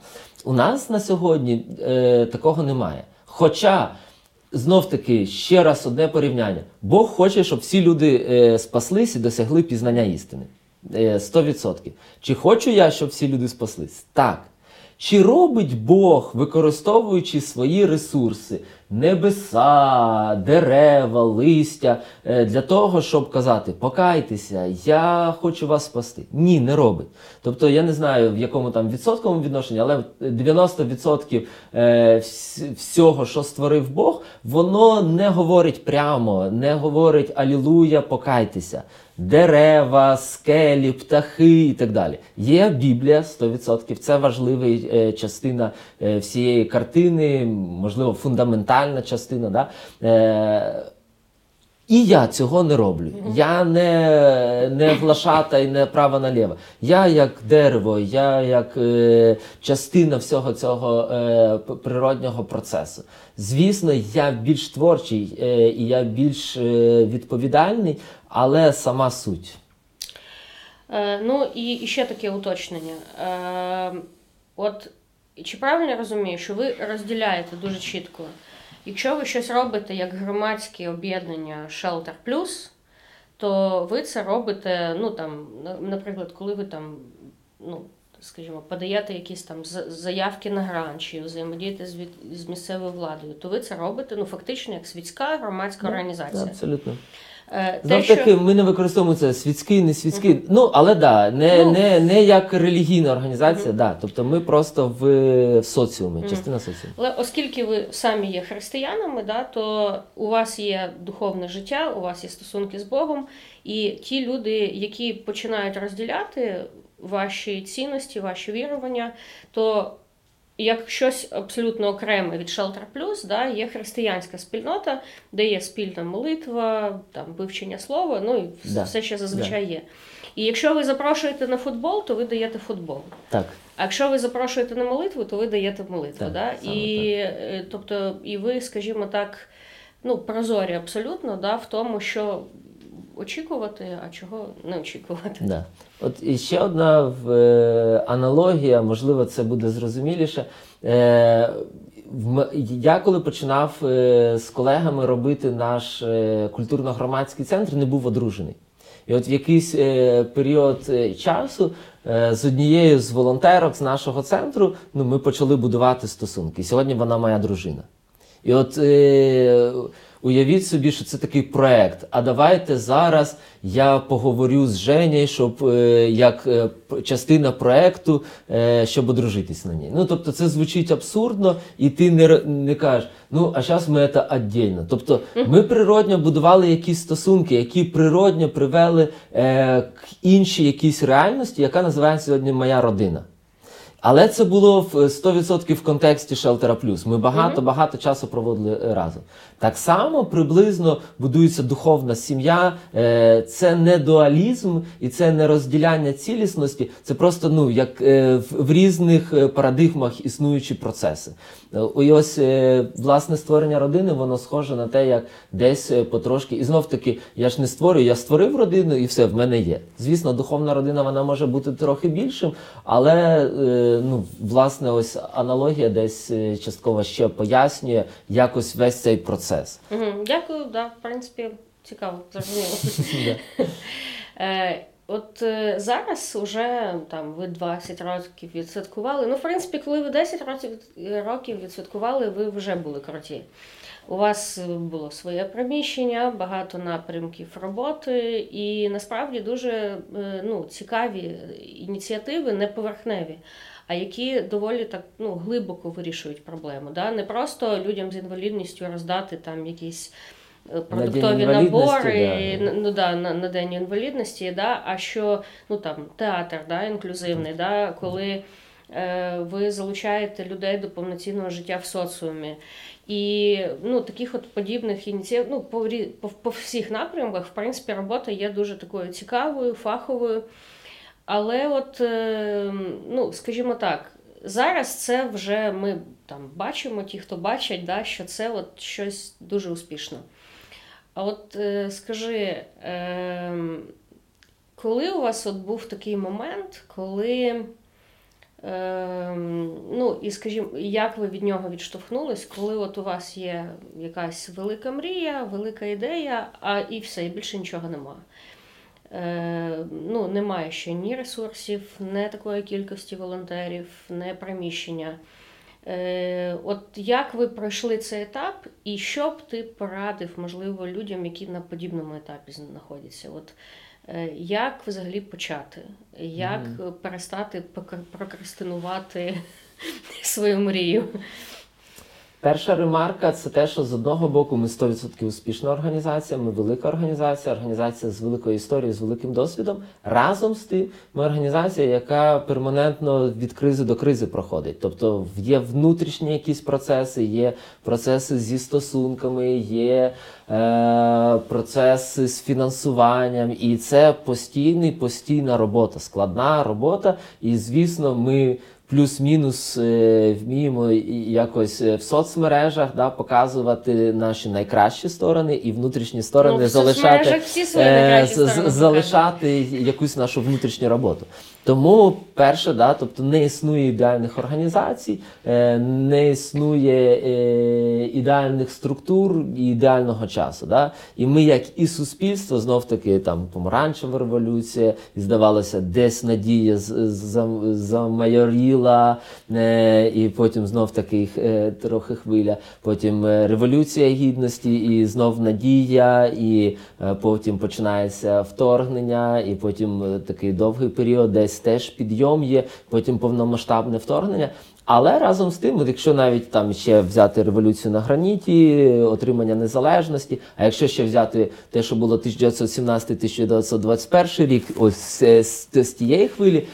У нас на сьогодні е, такого немає. Хоча. Знов таки, ще раз одне порівняння. Бог хоче, щоб всі люди е, спаслись і досягли пізнання істини. Е, 100%. Чи хочу я, щоб всі люди спаслись? Так. Чи робить Бог, використовуючи свої ресурси, небеса, дерева, листя, е, для того, щоб казати, покайтеся, я хочу вас спасти? Ні, не робить. Тобто я не знаю в якому там відсотковому відношенні, але 90% е, всього, що створив Бог, воно не говорить прямо, не говорить Алілуя, покайтеся. Дерева, скелі, птахи і так далі. Є Біблія 100%, це важлива е, частина е, всієї картини, можливо, фундаментальна частина. Да? Е, і я цього не роблю. Я не, не глашата і не право наліво. Я як дерево, я як е, частина всього цього е, природнього процесу. Звісно, я більш творчий е, і я більш е, відповідальний, але сама суть. Е, ну і, ще таке уточнення. Е, от чи правильно я розумію, що ви розділяєте дуже чітко, якщо ви щось робите як громадське об'єднання Shelter Plus, то ви це робите, ну там, наприклад, коли ви там, ну. Скажімо, подаєте якісь там за- заявки на грант чи взаємодієте з, від, з місцевою владою, то ви це робите ну фактично як світська громадська організація. Абсолютно. Е, Знов таки, ми не використовуємо це світський, не світський. Ну, але да, не, Ну. не, не як релігійна організація, да. Тобто ми просто в, в соціумі, Мгм. частина соціуму. Але оскільки ви самі є християнами, да, то у вас є духовне життя, у вас є стосунки з Богом, і ті люди, які починають розділяти ваші цінності, ваші вірування, то як щось абсолютно окреме від Shelter Plus, да, є християнська спільнота, де є спільна молитва, там вивчення слова, ну і Да. все, що зазвичай є. І якщо ви запрошуєте на футбол, то ви даєте футбол. Так. А якщо ви запрошуєте на молитву, то ви даєте молитву. Так, да? І, е, тобто, і ви, скажімо так, ну, прозорі абсолютно да, в тому, що очікувати, а чого не очікувати. Да. От і ще одна е, аналогія, можливо, це буде зрозуміліше. Е, я коли починав е, з колегами робити наш е, культурно-громадський центр, не був одружений. І от в якийсь е, період часу з однією з волонтерок з нашого центру ну, ми почали будувати стосунки. Сьогодні вона моя дружина. І от уявіть собі, що це такий проект. А давайте зараз я поговорю з Женєю, щоб е, як е, частина проекту, е, щоб одружитись на ній. Ну тобто це звучить абсурдно, і ти не, не кажеш, ну а зараз ми це віддільно. Тобто ми природньо будували якісь стосунки, які природньо привели е, к іншій якійсь реальності, яка називається сьогодні моя родина. Але це було в 100% в контексті Shelter Plus. Ми багато багато часу проводили разом. Так само приблизно будується духовна сім'я. Е, Це не дуалізм і це не розділяння цілісності. Це просто ну як е, в, різних е, парадигмах існуючі процеси. І ось власне створення родини, воно схоже на те, як десь потрошки. І знов таки, я ж не створюю, я створив родину і все в мене є. Звісно, духовна родина вона може бути трохи більшим, але ну, власне, ось аналогія десь частково ще пояснює якось весь цей процес. Угу. Дякую, да, в принципі, цікаво, зрозуміло. <laughs> Е, От е, зараз уже там ви 20 років відсвяткували. Ну, в принципі, коли ви 10 років, відсвяткували, ви вже були круті. У вас е, було своє приміщення, багато напрямків роботи, і насправді дуже ну, цікаві ініціативи, не поверхневі, а які доволі так ну, глибоко вирішують проблему. Да? Не просто людям з інвалідністю роздати там якісь е, продуктові інвалідності, набори да. ну да, на, на день інвалідності, да, а що ну там театр, да, інклюзивний, да, коли е, ви залучаєте людей до повноцінного життя в соціумі. І ну, таких от подібних ініціатив, ну, по, по, по всіх напрямках, в принципі, робота є дуже такою цікавою, фаховою. Але, от, е, ну, скажімо так, зараз це вже ми там бачимо, ті, хто бачать, да, що це от щось дуже успішно. А от е, скажи, е, коли у вас от був такий момент, коли. Ну, і скажімо, як ви від нього відштовхнулись, коли от у вас є якась велика мрія, велика ідея, а і все, і більше нічого немає. Е, ну, немає ще ні ресурсів, не такої кількості волонтерів, не приміщення. Е, от як ви пройшли цей етап, і що б ти порадив, можливо, людям, які на подібному етапі знаходяться? От е, як взагалі почати? Як Мгм. перестати прокрастинувати <laughs> свою мрію? Перша ремарка це те, що з одного боку ми 100% успішна організація, ми велика організація, організація з великою історією, з великим досвідом. Разом з тим, ми організація, яка перманентно від кризи до кризи проходить. Тобто є внутрішні якісь процеси, є процеси зі стосунками, є е, процеси з фінансуванням, і це постійний, постійна робота, складна робота. І звісно, ми плюс-мінус е, вміємо якось е, в соцмережах да, показувати наші найкращі сторони і внутрішні сторони Ну, в залишати, всі свої е, найкращі сторони залишати якусь нашу внутрішню роботу. Тому перше, да, тобто не існує ідеальних організацій, не існує ідеальних структур і ідеального часу. Да? І ми, як і суспільство, знов таки там помаранчева революція, і здавалося, десь надія замайоріла, е, і потім знов таки е, трохи хвиля. Потім е, революція гідності, і знов надія, і потім починається вторгнення, і потім такий довгий період, десь теж підйом є, потім повномасштабне вторгнення. Але разом з тим, якщо навіть там ще взяти революцію на граніті, отримання незалежності, а якщо ще взяти те, що було 1917-1921 рік, ось е, з, з тієї хвилі,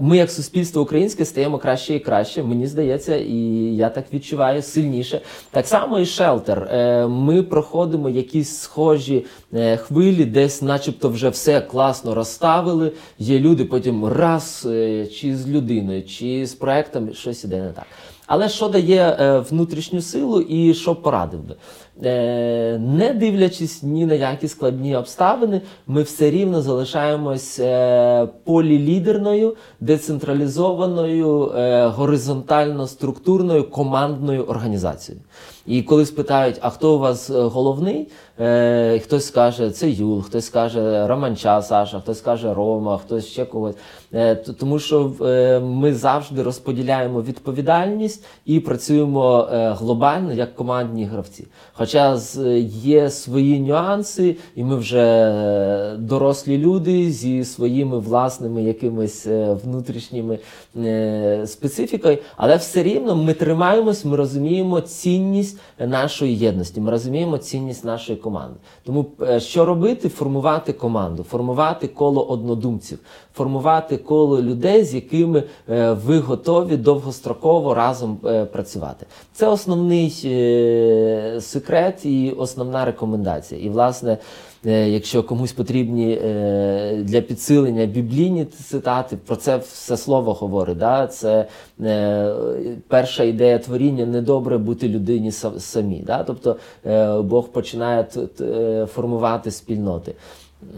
ми як суспільство українське стаємо краще і краще. Мені здається, і я так відчуваю сильніше. Так само і шелтер. Е, ми проходимо якісь схожі е, хвилі, десь, начебто, вже все класно розставили. Є люди, потім раз е, чи з людиною, чи з проектом щось іде не так. Але що дає е, внутрішню силу і що порадив би? Е, не дивлячись ні на які складні обставини, ми все рівно залишаємось е, полілідерною, децентралізованою, е, горизонтально-структурною командною організацією. І коли спитають, а хто у вас е, головний, е, хтось скаже, це Юл, хтось скаже Романча Саша, хтось скаже Рома, хтось ще когось. Е, тому що ми завжди розподіляємо відповідальність і працюємо глобально як командні гравці. Хоча є свої нюанси, і ми вже дорослі люди зі своїми власними якимись внутрішніми специфікою, але все рівно ми тримаємось, ми розуміємо цінність нашої єдності, ми розуміємо цінність нашої команди. Тому е, що робити? Формувати команду, формувати коло однодумців, формувати коло людей, з якими е, ви готові довгостроково разом е, працювати. Це основний секрет і основна рекомендація. І, власне, якщо комусь потрібні е, для підсилення біблійні цитати, про це все слово говорить. Да? Це е, перша ідея творіння недобре бути людині са- самі. Да? Тобто е, Бог починає е, формувати спільноти.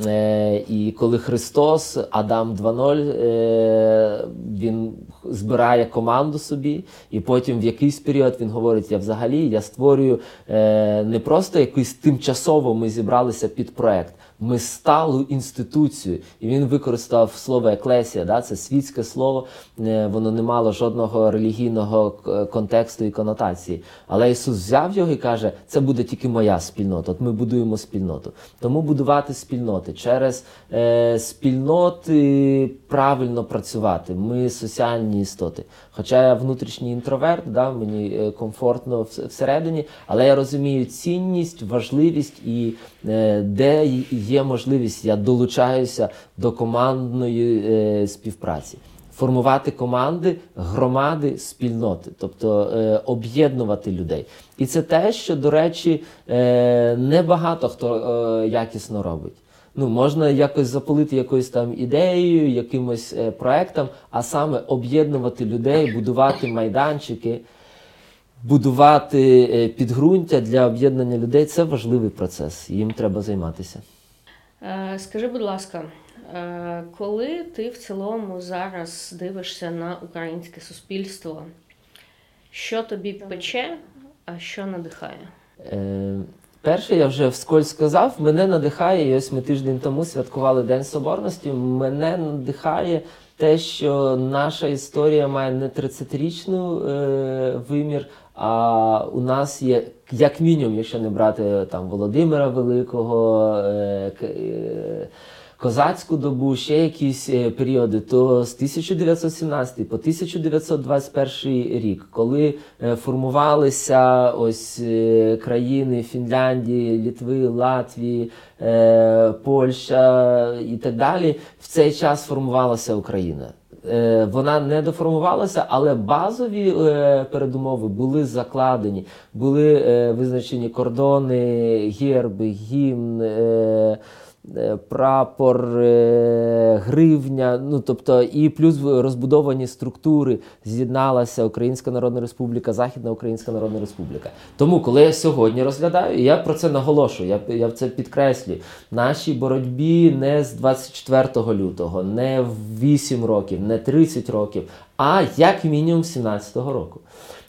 Е, і коли Христос, Адам 2.0, е, він збирає команду собі, і потім в якийсь період він говорить: я взагалі я створюю е, не просто якийсь тимчасово ми зібралися під проект. Ми сталу інституцію, і він використав слово еклесія, да, це світське слово, воно не мало жодного релігійного контексту і конотації. Але Ісус взяв його і каже: це буде тільки моя спільнота. От ми будуємо спільноту. Тому будувати спільноти через е, спільноти правильно працювати. Ми соціальні істоти. Хоча я внутрішній інтроверт, да, мені е, комфортно всередині, але я розумію цінність, важливість і е, де є можливість, я долучаюся до командної е, співпраці. Формувати команди, громади, спільноти, тобто е, об'єднувати людей. І це те, що, до речі, е, не багато хто е, якісно робить. Ну, можна якось запалити якоюсь там ідеєю, якимось е, проектом, а саме об'єднувати людей, будувати майданчики, будувати е, підґрунтя для об'єднання людей це важливий процес. Їм треба займатися. Е, Скажи, будь ласка, е, коли ти в цілому зараз дивишся на українське суспільство, що тобі пече, а що надихає? Е, перше, я вже вскользь сказав, мене надихає, і ось ми тиждень тому святкували День Соборності. Мене надихає те, що наша історія має не 30-річну е, вимір, а у нас є, як мінімум, якщо не брати там Володимира Великого, е, е, козацьку добу, ще якісь е, періоди, то з 1917 по 1921 рік, коли е, формувалися ось е, країни Фінляндії, Літви, Латвії, Польща і так далі, в цей час формувалася Україна. Вона не доформувалася, але базові передумови були закладені, були визначені кордони, герби, гімн. Е, прапор, е, гривня, ну тобто, і плюс розбудовані структури з'єдналася Українська Народна Республіка, Західна Українська Народна Республіка. Тому, коли я сьогодні розглядаю, я про це наголошую, я я це підкреслюю. Нашій боротьбі не з 24 лютого, не в 8 років, не 30 років, а як мінімум 17-го року.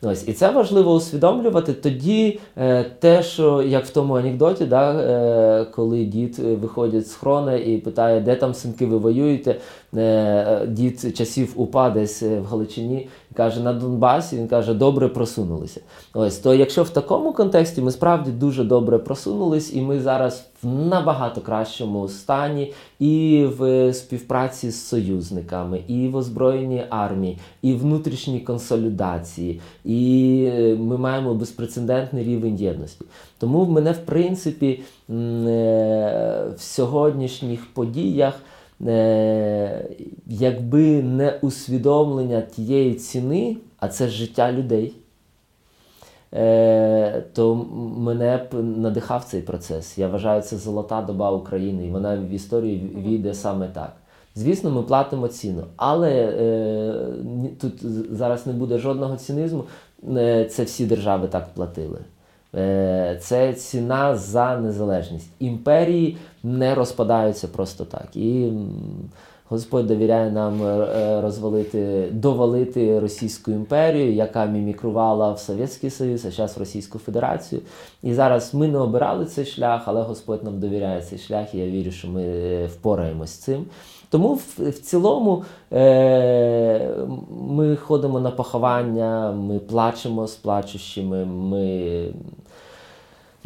Ось, І це важливо усвідомлювати. Тоді е, те, що як в тому анекдоті, да, е, коли дід виходить з хрона і питає, де там синки ви воюєте, е, дід часів упа десь в Галичині каже, на Донбасі, він каже, добре просунулися. Ось, То якщо в такому контексті ми справді дуже добре просунулись, і ми зараз в набагато кращому стані і в співпраці з союзниками, і в озброєній армії, і внутрішній консолідації, і е, ми маємо безпрецедентний рівень єдності. Тому в мене, в принципі, е, в сьогоднішніх подіях. Е, якби не усвідомлення тієї ціни, а це життя людей. Е, то мене б надихав цей процес. Я вважаю, це золота доба України, і вона в історії війде саме так. Звісно, ми платимо ціну, але е, тут зараз не буде жодного цінізму. Е, це всі держави так платили. Е, Це ціна за незалежність. Імперії не розпадаються просто так. І Господь довіряє нам е, розвалити, довалити Російську імперію, яка мімікрувала в Совєтський Союз, а зараз в Російську Федерацію. І зараз ми не обирали цей шлях, але Господь нам довіряє цей шлях, і я вірю, що ми е, впораємось з цим. Тому в, в цілому е, ми ходимо на поховання, ми плачемо з плачущими. ми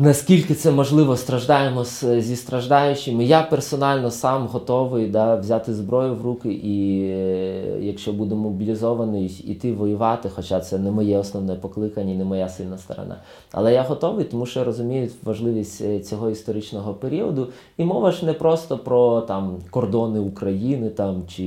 наскільки це можливо, страждаємо зі страждаючими. Я персонально сам готовий да, взяти зброю в руки, і е, якщо буду мобілізований, іти воювати, хоча це не моє основне покликання, не моя сильна сторона. Але я готовий, тому що я розумію важливість е, цього історичного періоду. І мова ж не просто про там кордони України там чи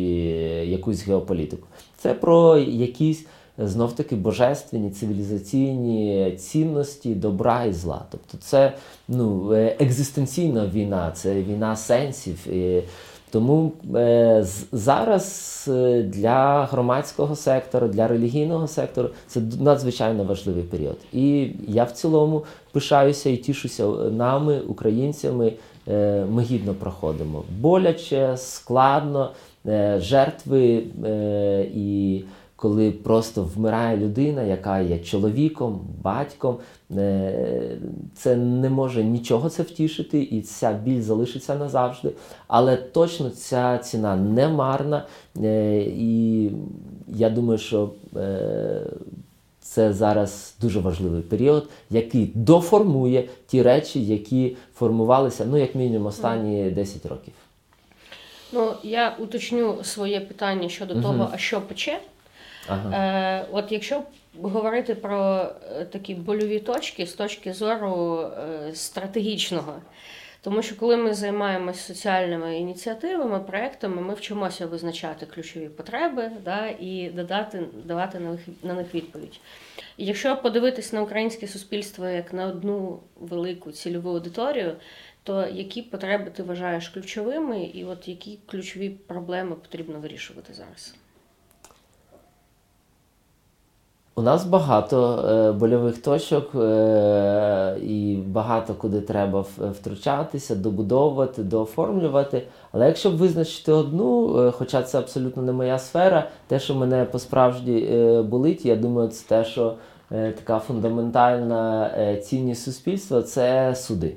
якусь геополітику. Це про якісь знов таки божественні цивілізаційні цінності добра і зла. Тобто це ну, е, екзистенційна війна, це війна сенсів. І тому е, зараз е, для громадського сектору, для релігійного сектору це надзвичайно важливий період. І я в цілому пишаюся і тішуся нами, українцями. Е, ми гідно проходимо боляче, складно, е, жертви е, і коли просто вмирає людина, яка є чоловіком, батьком, е, це не може нічого це втішити, і ця біль залишиться назавжди. Але точно ця ціна не марна. Е, і я думаю, що е, це зараз дуже важливий період, який доформує ті речі, які формувалися, ну, як мінімум, останні 10 років. Ну, я уточню своє питання щодо угу. того, а що пече. Ага. Е, От якщо говорити про е, такі больові точки з точки зору е, стратегічного, тому що коли ми займаємося соціальними ініціативами, проектами, ми вчимося визначати ключові потреби да, і додати, давати на них, на них відповідь. Якщо подивитись на українське суспільство як на одну велику цільову аудиторію, то які потреби ти вважаєш ключовими, і от які ключові проблеми потрібно вирішувати зараз? У нас багато е, больових точок е, і багато куди треба втручатися, добудовувати, дооформлювати. Але якщо б визначити одну, е, хоча це абсолютно не моя сфера, те, що мене по-справжні е, болить, я думаю, це те, що е, така фундаментальна е, цінність суспільства це суди.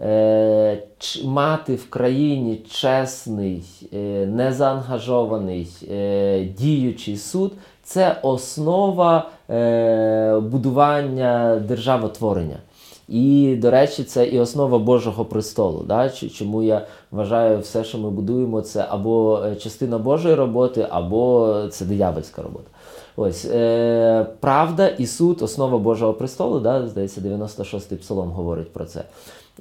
Е, мати в країні чесний, е, незаангажований е, діючий суд це основа е, будування державотворення. І, до речі, це і основа Божого престолу. Да? Чому я вважаю, все, що ми будуємо, це або е, частина Божої роботи, або це диявольська робота. Ось е, правда і суд, основа Божого престолу, да? здається, 96-й псалом говорить про це.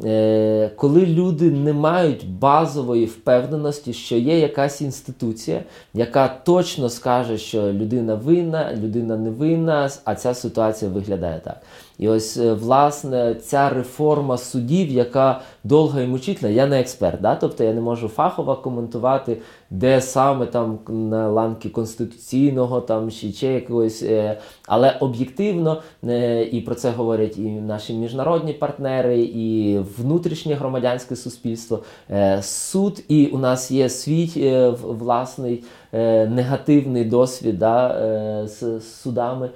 Е, коли люди не мають базової впевненості, що є якась інституція, яка точно скаже, що людина винна, людина не винна, а ця ситуація виглядає так. І ось е, власне ця реформа судів, яка довга і мучительна, я не експерт, да? тобто я не можу фахово коментувати, де саме там на ланки конституційного там чи ще якогось, е, але об'єктивно, е, і про це говорять і наші міжнародні партнери, і внутрішнє громадянське суспільство. Суд, і у нас є свій власний негативний досвід да, з судами.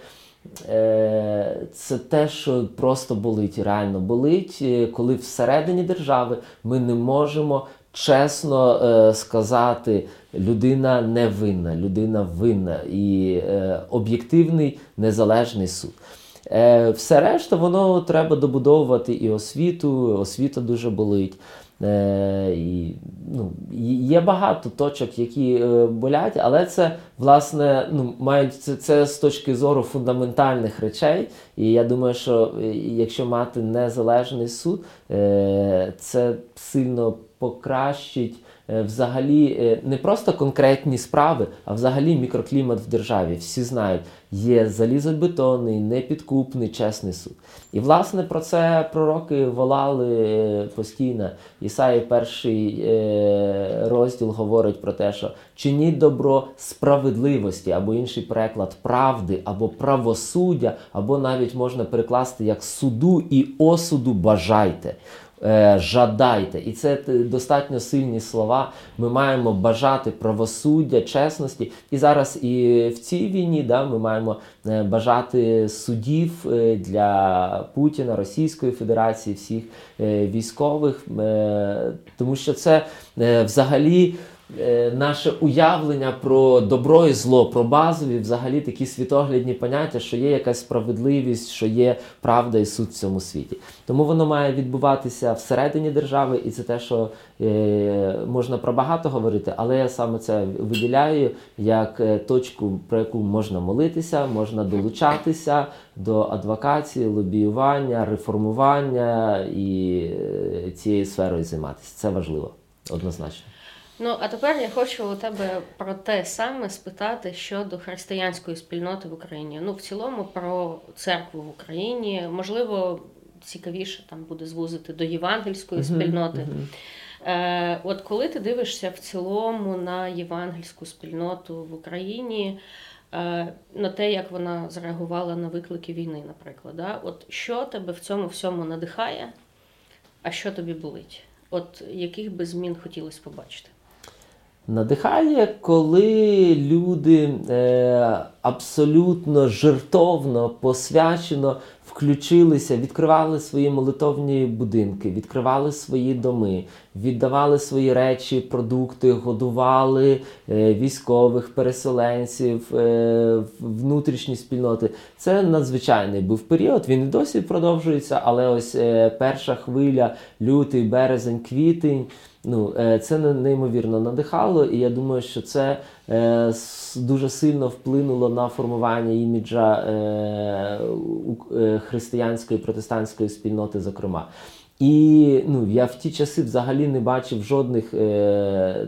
Е, Це те, що просто болить, реально болить, е, коли всередині держави ми не можемо чесно е, сказати, людина не винна, людина винна і об'єктивний незалежний суд. Все решта, воно треба добудовувати і освіту, освіта дуже болить. Е, і, ну, є багато точок, які е, болять, але це власне ну, мають це, це з точки зору фундаментальних речей. І я думаю, що е, якщо мати незалежний суд, це сильно покращить взагалі е, не просто конкретні справи, а взагалі мікроклімат в державі. Всі знають, є залізобетонний, непідкупний, чесний суд. І власне про це пророки волали е, постійно. Ісаї перший е, розділ говорить про те, що чиніть добро справедливості, або інший переклад правди, або правосуддя, або навіть можна перекласти як суду і осуду бажайте. Е, жадайте, і це достатньо сильні слова. Ми маємо бажати правосуддя, чесності. І зараз і в цій війні да, ми маємо е, бажати судів е, для Путіна, Російської Федерації, всіх е, військових, е, тому що це е, взагалі. Е, Наше уявлення про добро і зло, про базові, взагалі такі світоглядні поняття, що є якась справедливість, що є правда і суд в цьому світі. Тому воно має відбуватися всередині держави, і це те, що е, можна про багато говорити, але я саме це виділяю як е, точку, про яку можна молитися, можна долучатися до адвокації, лобіювання, реформування і е, цією сферою займатися. Це важливо, однозначно. Ну, а тепер я хочу у тебе про те саме спитати щодо християнської спільноти в Україні. Ну, в цілому, про церкву в Україні. Можливо, цікавіше там буде звузити до євангельської спільноти. Е, от коли ти дивишся в цілому на євангельську спільноту в Україні, е, на те, як вона зреагувала на виклики війни, наприклад, да? от що тебе в цьому всьому надихає, а що тобі болить? От яких би змін хотілося побачити? Надихає, коли люди е, абсолютно жертовно, посвячено включилися, відкривали свої молитовні будинки, відкривали свої доми, віддавали свої речі, продукти, годували е, військових, переселенців, е, внутрішні спільноти. Це надзвичайний був період. Він і досі продовжується, але ось е, перша хвиля, лютий, березень, квітень. Ну, е, це неймовірно надихало, і я думаю, що це е, дуже сильно вплинуло на формування іміджа е, християнської протестантської спільноти, зокрема. І ну, я в ті часи взагалі не бачив жодних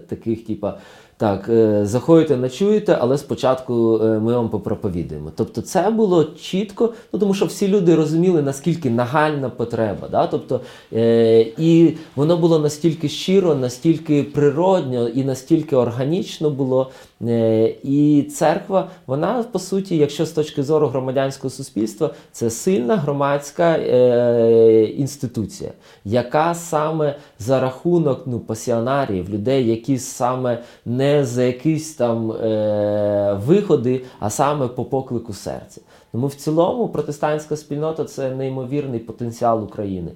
таких, типа. Так, е, заходите, ночуєте, але спочатку е, ми вам попроповідуємо. Тобто це було чітко, ну тому що всі люди розуміли, наскільки нагальна потреба. Да? Тобто, е, і воно було настільки щиро, настільки природньо і настільки органічно було. Е, і церква, вона по суті, якщо з точки зору громадянського суспільства, це сильна громадська е, інституція, яка саме за рахунок ну, пасіонарів, людей, які саме не за якісь там е, виходи, а саме по поклику серця. Тому в цілому протестантська спільнота це неймовірний потенціал України.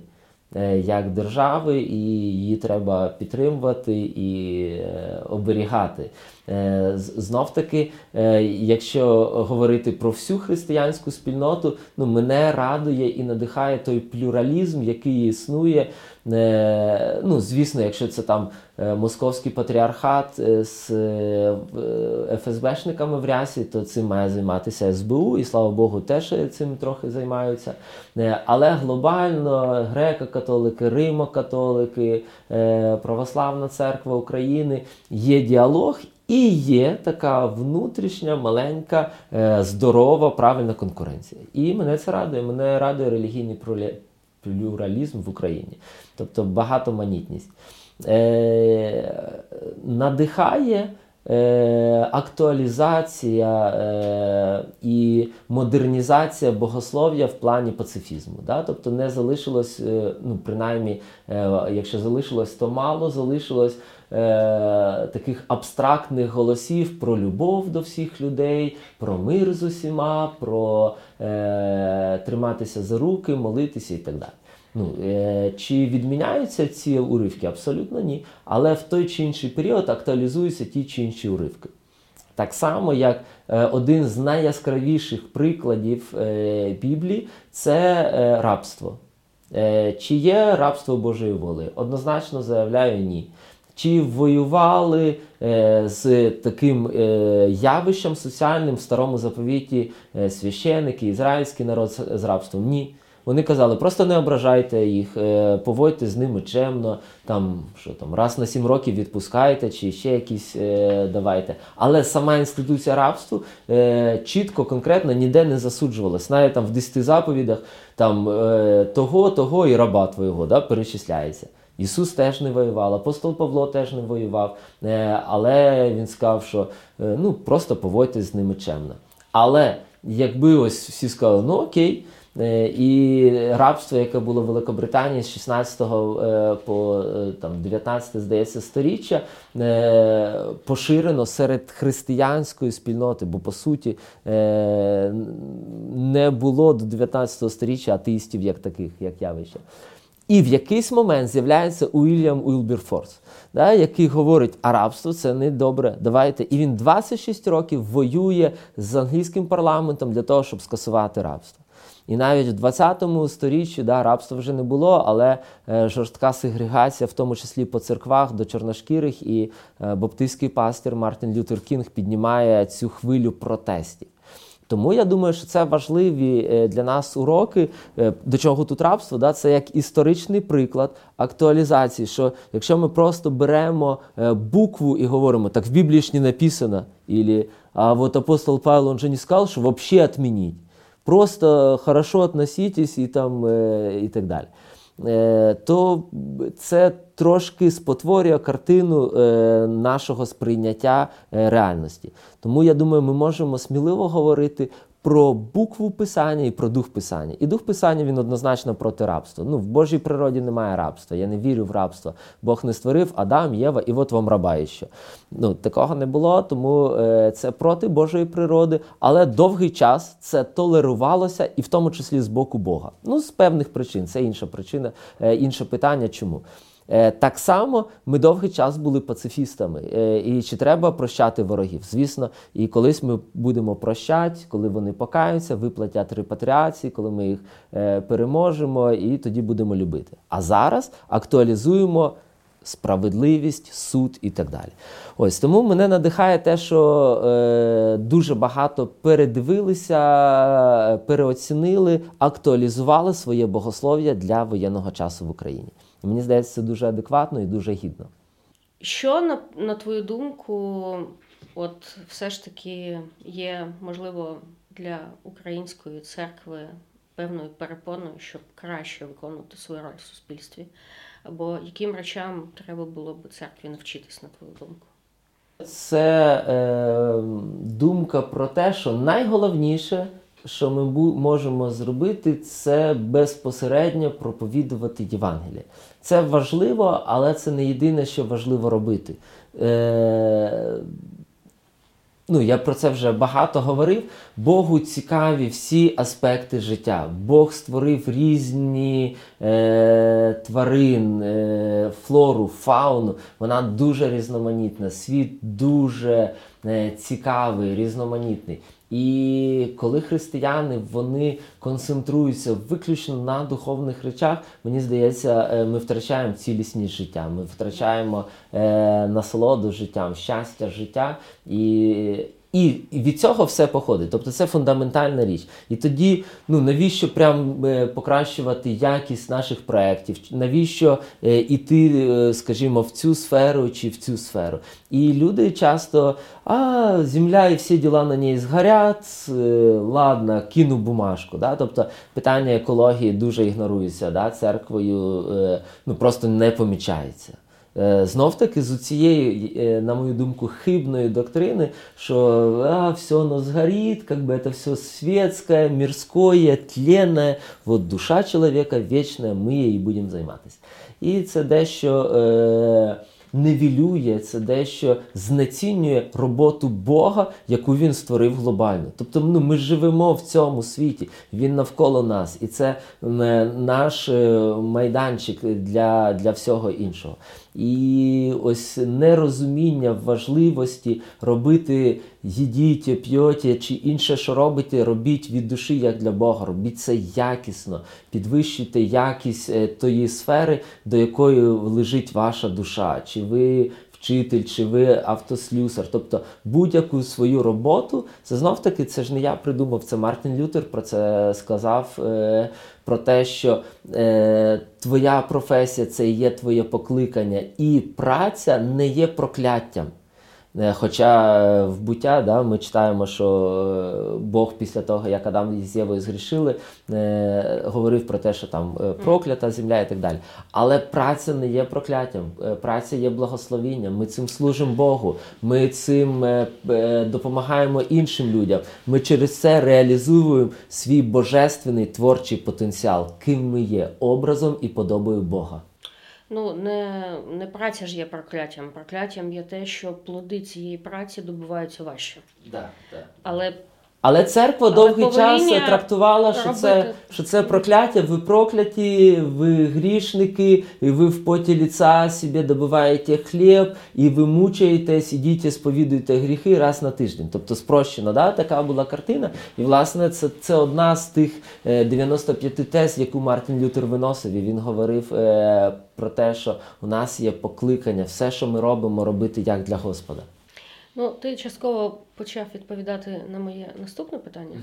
е, Як держави, і її треба підтримувати і е, оберігати. Е, Знов таки, е, якщо говорити про всю християнську спільноту, ну мене радує і надихає той плюралізм, який існує. Е, Ну, звісно, якщо це там е, московський патріархат е, з ФСБшниками в рясі, то цим має займатися СБУ, і слава Богу, теж цим трохи займаються. Але глобально греко-католики, римо-католики, православна церква України є діалог. І є така внутрішня, маленька, здорова, правильна конкуренція. І мене це радує. Мене радує релігійний плюралізм в Україні, тобто багатоманітність. Е, надихає е, актуалізація е, і модернізація богослов'я в плані пацифізму. Да? Тобто не залишилось, е, ну принаймні, е, якщо залишилось, то мало залишилось. Е, таких абстрактних голосів про любов до всіх людей, про мир з усіма, про е, триматися за руки, молитися і так далі. Ну, е, чи відміняються ці уривки? Абсолютно ні. Але в той чи інший період актуалізуються ті чи інші уривки. Так само, як е, один з найяскравіших прикладів е, Біблії це е, рабство. Е, чи є рабство Божої воли? Однозначно заявляю ні. Чи воювали е, з таким е, явищем соціальним в старому заповіті е, священики, ізраїльський народ з- рабством? Ні. Вони казали, просто не ображайте їх, поводьте з ними чемно, там, що там, раз на сім років відпускайте, чи ще якісь е, давайте. Але сама інституція рабству е, чітко, конкретно ніде не засуджувалась. Навіть там в 10 заповідах там, е, того, того і раба твого да, перечисляється. Ісус теж не воював, апостол Павло теж не воював, е, але він сказав, що е, ну, просто поводьтесь з ними чемно. Але якби ось всі сказали, ну окей, е, і рабство, яке було в Великобританії з 16 е, по там, 19, здається, сторіччя, поширено серед християнської спільноти, бо по суті не було до 19 сторіччя атеїстів як таких, як явища. І в якийсь момент з'являється Уільям Уілберфорс, да, який говорить, а рабство це не добре. Давайте. І він 26 років воює з англійським парламентом для того, щоб скасувати рабство. І навіть в 20 сторіччі да, рабства вже не було, але е, жорстка сегрегація, в тому числі по церквах до чорношкірих, і е, баптистський пастир Мартин Лютер Кінг піднімає цю хвилю протестів. Тому я думаю, що це важливі е, для нас уроки. Е, До чого тут рабство? Да? Це як історичний приклад актуалізації. Що якщо ми просто беремо е, букву і говоримо, так в Біблії ж не написано, ілі, а вот апостол Павло он же не сказав, що взагалі відмініть. Просто хорошо относитесь і там і так далі. Е, То це трошки спотворює картину е, нашого сприйняття е, реальності. Тому я думаю, ми можемо сміливо говорити про букву писання і про дух писання. І дух писання він однозначно проти рабства. Ну, в Божій природі немає рабства. Я не вірю в рабство. Бог не створив Адам, Єва, і от вам раба іще. Ну, такого не було, тому е, це проти Божої природи, але довгий час це толерувалося, і в тому числі з боку Бога. Ну, з певних причин. Це інша причина, е, інше питання. Чому? Е, Так само ми довгий час були пацифістами. Е, І чи треба прощати ворогів? Звісно, і колись ми будемо прощати, коли вони покаються, виплатять репатріації, коли ми їх е, переможемо, і тоді будемо любити. А зараз актуалізуємо справедливість, суд і так далі. Ось тому мене надихає те, що дуже багато передивилися, переоцінили, актуалізували своє богослов'я для воєнного часу в Україні. Мені здається, це дуже адекватно і дуже гідно. Що, на, на твою думку, от все ж таки є, можливо, для української церкви певною перепоною, щоб краще виконувати свою роль в суспільстві? Або яким речам треба було б церкві навчитись, на твою думку? Це е, думка про те, що найголовніше, що ми можемо зробити, це безпосередньо проповідувати Євангеліє. Це важливо, але це не єдине, що важливо робити. Е, ну, я про це вже багато говорив. Богу цікаві всі аспекти життя. Бог створив різні е, тварин, е, флору, фауну. Вона дуже різноманітна. Світ дуже е, цікавий, різноманітний. І коли християни вони концентруються виключно на духовних речах, мені здається, е, ми втрачаємо цілісність життя, ми втрачаємо е, насолоду життям, щастя життя. І І від цього все походить. Тобто це фундаментальна річ. І тоді, ну навіщо прям е, покращувати якість наших проєктів? Навіщо е, іти, е, скажімо, в цю сферу чи в цю сферу? І люди часто, а земля і всі діла на ній згорять, ладно, кину бумажку. Да? Тобто питання екології дуже ігнорується да? церквою, ну просто не помічається. Е, Знов таки з цієї, е, на мою думку, хибної доктрини, що а, все оно згорит, как бы это все светское, мирское, тленне, вот душа чоловіка вічна, ми її будемо займатися. І це дещо е, невілює, це дещо знецінює роботу Бога, яку він створив глобально. Тобто ну, ми живемо в цьому світі, він навколо нас, і це е, наш е, майданчик для, для всього іншого. І ось нерозуміння важливості робити їдіть, п'єте чи інше, що робите, робіть від душі як для Бога, робіть це якісно, підвищуйте якість е, тої сфери, до якої лежить ваша душа. Чи ви вчитель, чи ви автослюсар. Тобто будь-яку свою роботу, це знов таки, це ж не я придумав, це Мартін Лютер про це сказав. Про те, що е, твоя професія це є твоє покликання, і праця не є прокляттям. Е, Хоча е, в буття да, ми читаємо, що е, Бог після того, як Адам з Євою згрішили, говорив про те, що там проклята земля і так далі. Але праця не є прокляттям, праця є благословінням. Ми цим служимо Богу, ми цим допомагаємо іншим людям. Ми через це реалізуємо свій божественний творчий потенціал, ким ми є, образом і подобою Бога. Ну, не, не праця ж є прокляттям. Прокляттям є те, що плоди цієї праці добуваються важче. Да, да. Але Але церква Але довгий час трактувала, що це, що це прокляття, ви прокляті, ви грішники, і ви в поті ліца собі добиваєте хліб, і ви мучаєтесь, ідіть, сповідуєте гріхи раз на тиждень. Тобто спрощено, да? така була картина. І, власне, це, це одна з тих е, 95 тез, яку Мартін Лютер виносив. І він говорив е, про те, що у нас є покликання, все, що ми робимо, робити як для Господа. Ну, ти частково почав відповідати на моє наступне питання.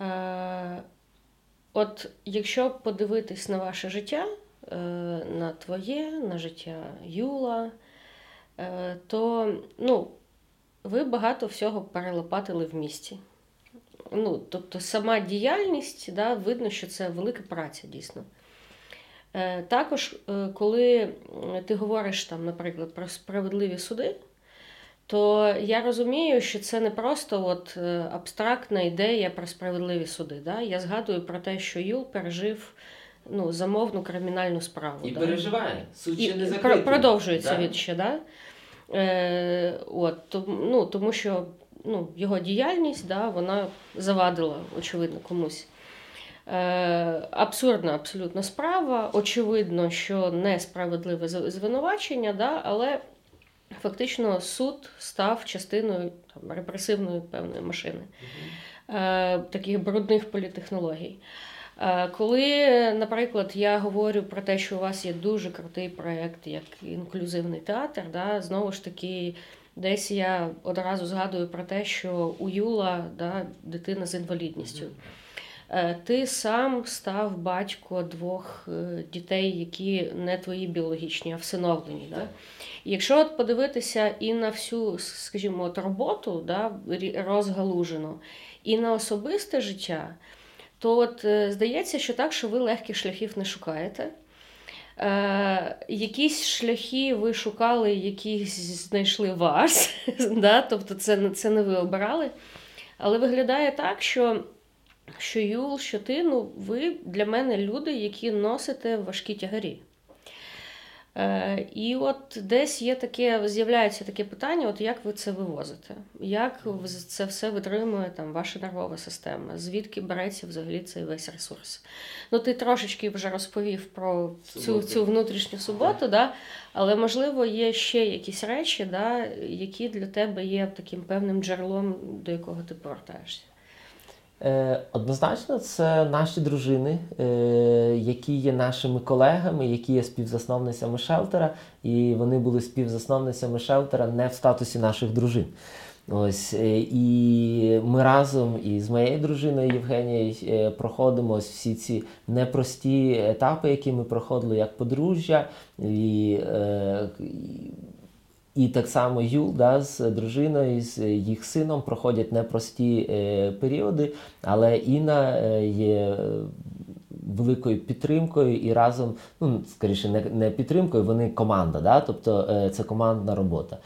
Е, от якщо подивитись на ваше життя, е, на твоє, на життя Юла, е, то ну, ви багато всього перелопатили в місті. Ну, тобто сама діяльність, да, видно, що це велика праця дійсно. Е, Також, е, коли ти говориш там, наприклад, про справедливі суди, то я розумію, що це не просто от е, абстрактна ідея про справедливі суди. Да? Я згадую про те, що Юл пережив ну, замовну кримінальну справу. І да? переживає. Суд ще не закритий. продовжується Да? він ще, да? Е, от, ну, тому що ну, його діяльність да, вона завадила, очевидно, комусь. Е, абсурдна абсолютно справа. Очевидно, що несправедливе звинувачення, да, але фактично суд став частиною там, репресивної певної машини, е, таких брудних політехнологій. Е, Коли, наприклад, я говорю про те, що у вас є дуже крутий проєкт, як інклюзивний театр, да, знову ж таки, десь я одразу згадую про те, що у Юла да, дитина з інвалідністю. Е, Ти сам став батько двох е, дітей, які не твої біологічні, а всиновлені. Да? І якщо от подивитися і на всю, скажімо, от роботу да, розгалужену, і на особисте життя, то от е, здається, що так, що ви легких шляхів не шукаєте. Е, якісь шляхи ви шукали, які знайшли вас, <laughs> да? тобто це, це не ви обирали. Але виглядає так, що, що Юл, що ти, ну, ви для мене люди, які носите важкі тягарі. Е, і от десь є таке, з'являється таке питання: от як ви це вивозите? Як це все витримує там ваша нервова система? Звідки береться взагалі цей весь ресурс? Ну, ти трошечки вже розповів про цю, цю внутрішню суботу, да? але можливо є ще якісь речі, да, які для тебе є таким певним джерелом, до якого ти повертаєшся. Е, Однозначно, це наші дружини, е, які є нашими колегами, які є співзасновницями шелтера, і вони були співзасновницями шелтера не в статусі наших дружин. Ось е, і ми разом із моєю дружиною Євгенією проходимо ось всі ці непрості етапи, які ми проходили як подружжя, і, і- і так само Юл да, з дружиною, з їх сином проходять непрості е, періоди, але Інна е, є е, великою підтримкою і разом, ну скоріше, не, не підтримкою, вони команда, да? тобто це командна робота.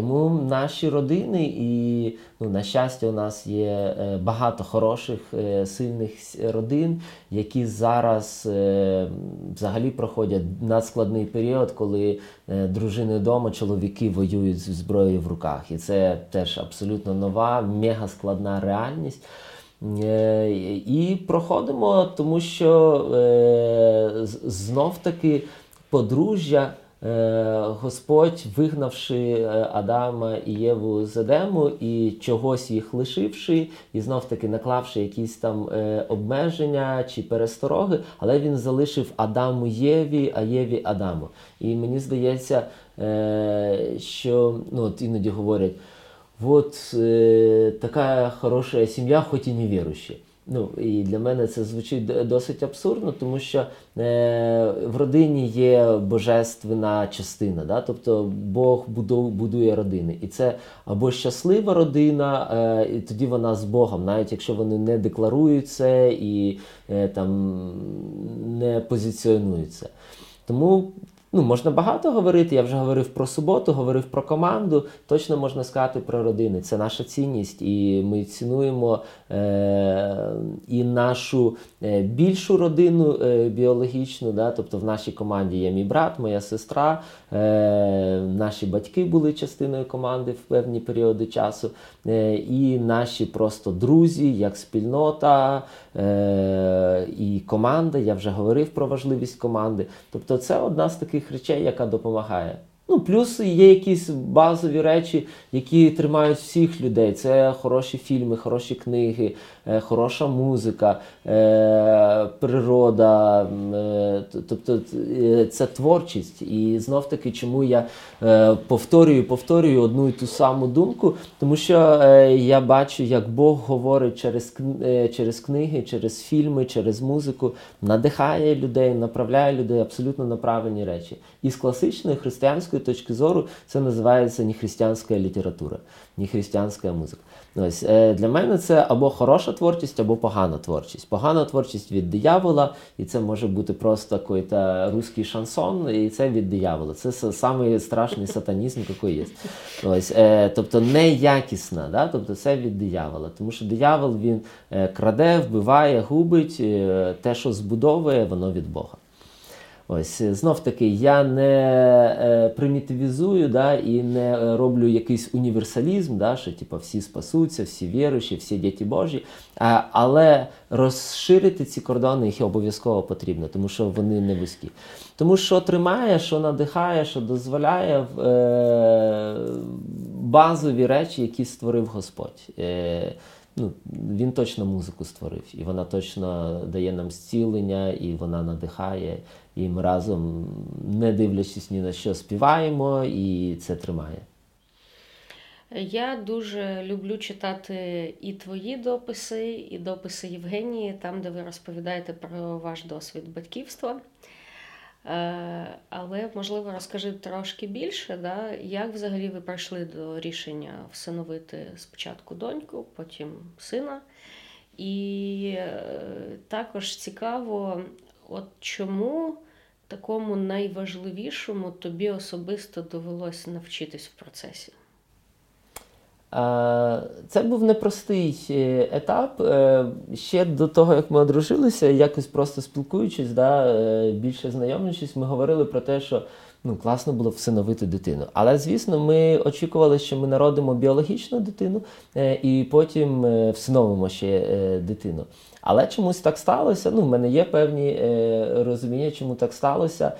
Тому наші родини, і ну, на щастя, у нас є е, багато хороших, е, сильних родин, які зараз е, взагалі проходять надскладний період, коли дружини вдома, чоловіки воюють з зброєю в руках. І це теж абсолютно нова, мега складна реальність. І проходимо, тому що е, знов-таки подружжя. Е, Господь, вигнавши е, Адама і Єву з Едему і чогось їх лишивши, і знов таки наклавши якісь там е, обмеження чи перестороги, але він залишив Адаму Єві, а Єві Адаму. І мені здається, що ну, от іноді говорять, от така хороша сім'я, хоч і невіруючі. Ну, і для мене це звучить досить абсурдно, тому що е, в родині є божественна частина, да? тобто Бог будує, родини. І це або щаслива родина, е, і тоді вона з Богом, навіть якщо вони не декларують це і е, там не позиціонують це. Тому ну, можна багато говорити. Я вже говорив про суботу, говорив про команду. Точно можна сказати про родини. Це наша цінність, і ми цінуємо е- і нашу е, більшу родину е- біологічну. Да? Тобто в нашій команді є мій брат, моя сестра, е- наші батьки були частиною команди в певні періоди часу, е- і наші просто друзі, як спільнота е- і команда. Я вже говорив про важливість команди. Тобто, це одна з таких речей, яка допомагає. Ну, плюс є якісь базові речі, які тримають всіх людей. Це хороші фільми, хороші книги, хороша музика, е, природа. е, Тобто е, це творчість. І знов таки, чому я е, повторюю, повторюю одну і ту саму думку, тому що е, я бачу, як Бог говорить через, е, через книги, через фільми, через музику, надихає людей, направляє людей абсолютно на правильні речі. І з класичної християнської точки зору це називається не християнська література, не християнська музика. Ось е, для мене це або хороша творчість, або погана творчість. Погана творчість від диявола, і це може бути просто якийсь русський шансон, і це від диявола. Це самий страшний сатанізм, який є. Ось, е, тобто неякісна, да? тобто це від диявола. Тому що диявол він е, краде, вбиває, губить, те, що збудовує, воно від Бога. Ось знов таки, я не е, примітивізую да, і не роблю якийсь універсалізм, да, що типу, всі спасуться, всі віруючі, всі діти Божі. А, але розширити ці кордони їх обов'язково потрібно, тому що вони не вузькі. Тому що тримає, що надихає, що дозволяє е, базові речі, які створив Господь. Е, ну, він точно музику створив, і вона точно дає нам зцілення, і вона надихає. І ми разом, не дивлячись ні на що, співаємо, і це тримає. Я дуже люблю читати і твої дописи, і дописи Євгенії, там, де ви розповідаєте про ваш досвід батьківства. Е, Але, можливо, розкажи трошки більше, да, як взагалі ви прийшли до рішення всиновити спочатку доньку, потім сина. І е, також цікаво, от чому такому найважливішому тобі особисто довелося навчитись в процесі. Е, Це був непростий е, етап. Е, Ще до того, як ми одружилися, якось просто спілкуючись, да, більше знайомлячись, ми говорили про те, що ну, класно було всиновити дитину. Але, звісно, ми очікували, що ми народимо біологічну дитину е, і потім е, всиновимо ще е, дитину. Але чомусь так сталося. Ну, в мене є певні розуміння, чому так сталося.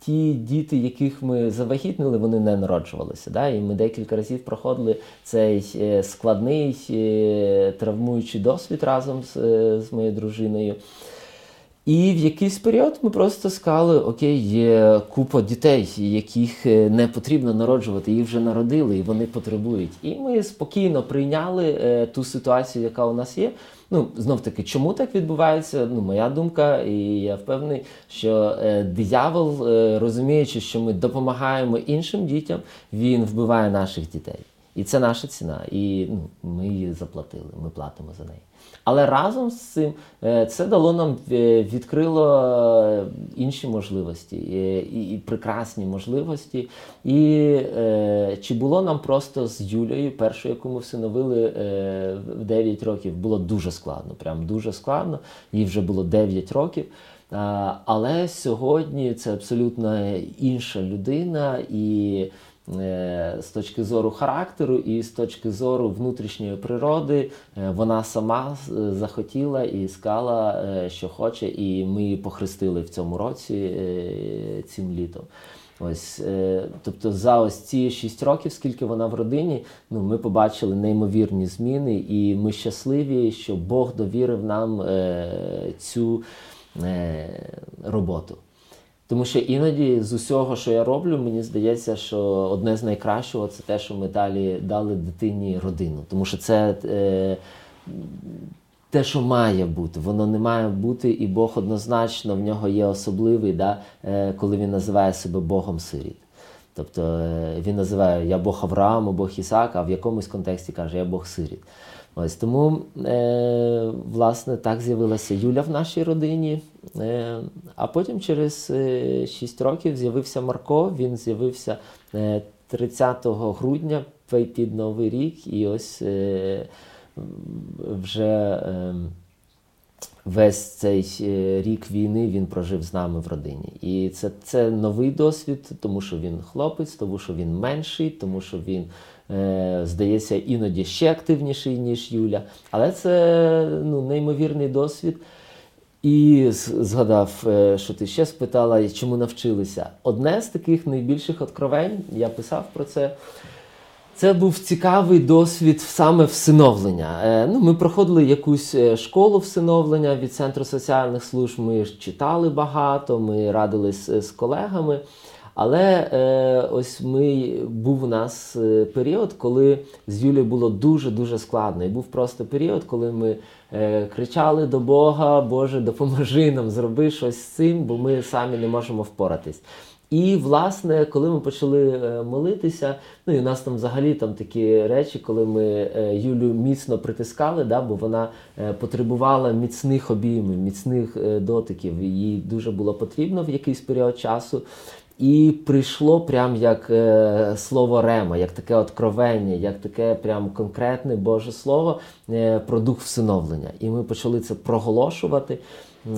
Ті діти, яких ми завагітнили, вони не народжувалися. Да? І ми декілька разів проходили цей складний травмуючий досвід разом з, з моєю дружиною. І в якийсь період ми просто сказали: Окей, є купа дітей, яких е, не потрібно народжувати, їх вже народили і вони потребують. І ми спокійно прийняли е, ту ситуацію, яка у нас є. Ну, знов таки, чому так відбувається? Ну, моя думка, і я впевнений, що е, диявол, е, розуміючи, що ми допомагаємо іншим дітям, він вбиває наших дітей. І це наша ціна. І ну, ми її заплатили, ми платимо за неї. Але разом з цим е, це дало нам е, відкрило е, інші можливості і, і прекрасні можливості. І чи було нам просто з Юлею, першою, яку ми всиновили в 9 років, було дуже складно. Прям дуже складно. Їй вже було 9 років. Але сьогодні це абсолютно інша людина і. Е, З точки зору характеру і з точки зору внутрішньої природи, е, вона сама е, захотіла і сказала, е, що хоче, і ми її похрестили в цьому році цим літом. Ось, тобто, за ось ці 6 років, скільки вона в родині, ну ми побачили неймовірні зміни, і ми щасливі, що Бог довірив нам цю роботу. Тому що іноді з усього, що я роблю, мені здається, що одне з найкращого це те, що ми далі дали дитині родину. Тому що це е, те, що має бути, воно не має бути, і Бог однозначно в нього є особливий, да, е, коли він називає себе Богом сиріт. Тобто е, він називає Я Бог Авраама, Бог Ісака, а в якомусь контексті каже Я Бог сиріт. Ось тому, е, власне, так з'явилася Юля в нашій родині. Е, а потім через е, 6 років з'явився Марко. Він з'явився е, 30 грудня під Новий рік, і ось е, вже. Е, Весь цей е, рік війни він прожив з нами в родині. І це, це новий досвід, тому що він хлопець, тому що він менший, тому що він, е, здається, іноді ще активніший, ніж Юля. Але це ну, неймовірний досвід. І згадав, е, що ти ще спитала, чому навчилися. Одне з таких найбільших откровень, я писав про це. Це був цікавий досвід саме всиновлення. Е, ну, ми проходили якусь е, школу всиновлення від Центру соціальних служб. Ми читали багато, ми радились е, з колегами. Але е, ось ми був у нас е, період, коли з Юлією було дуже дуже складно. І був просто період, коли ми е, кричали до Бога, Боже, допоможи нам, зроби щось з цим, бо ми самі не можемо впоратись. І, власне, коли ми почали е, молитися, ну і у нас там взагалі там такі речі, коли ми е, Юлю міцно притискали, да, бо вона потребувала міцних обіймів, міцних дотиків. Їй дуже було потрібно в якийсь період часу. І прийшло прям як е, слово Рема, як таке откровення, як таке прям конкретне Боже Слово е, про дух всиновлення. І ми почали це проголошувати.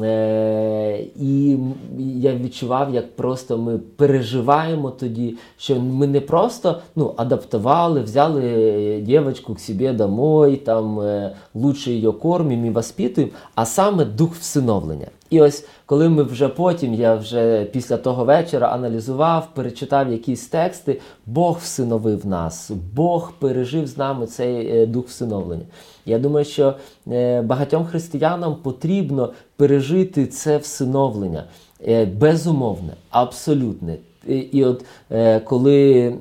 Е, і я відчував, як просто ми переживаємо тоді, що ми не просто ну, адаптували, взяли дівчинку к себе домой, там е, лучше її кормимо і воспитуємо, а саме дух всиновлення. І ось коли ми вже потім, я вже після того вечора аналізував, перечитав якісь тексти, Бог всиновив нас, Бог пережив з нами цей е, дух всиновлення. Я думаю, що е, багатьом християнам потрібно пережити це всиновлення е, безумовне, абсолютне. І, от е, коли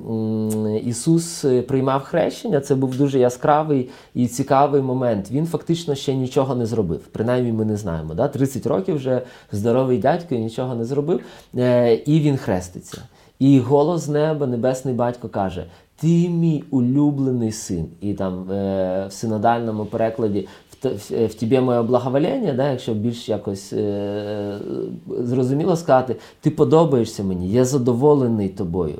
Ісус е, приймав хрещення, це був дуже яскравий і цікавий момент. Він фактично ще нічого не зробив. Принаймні ми не знаємо. Да? 30 років вже здоровий дядько нічого не зробив, е, і він хреститься. І голос з неба, небесний батько каже: Ти мій улюблений син. І там в синодальному перекладі в, в, тебе моє благоволення, да, якщо більш якось е, зрозуміло сказати, ти подобаєшся мені, я задоволений тобою.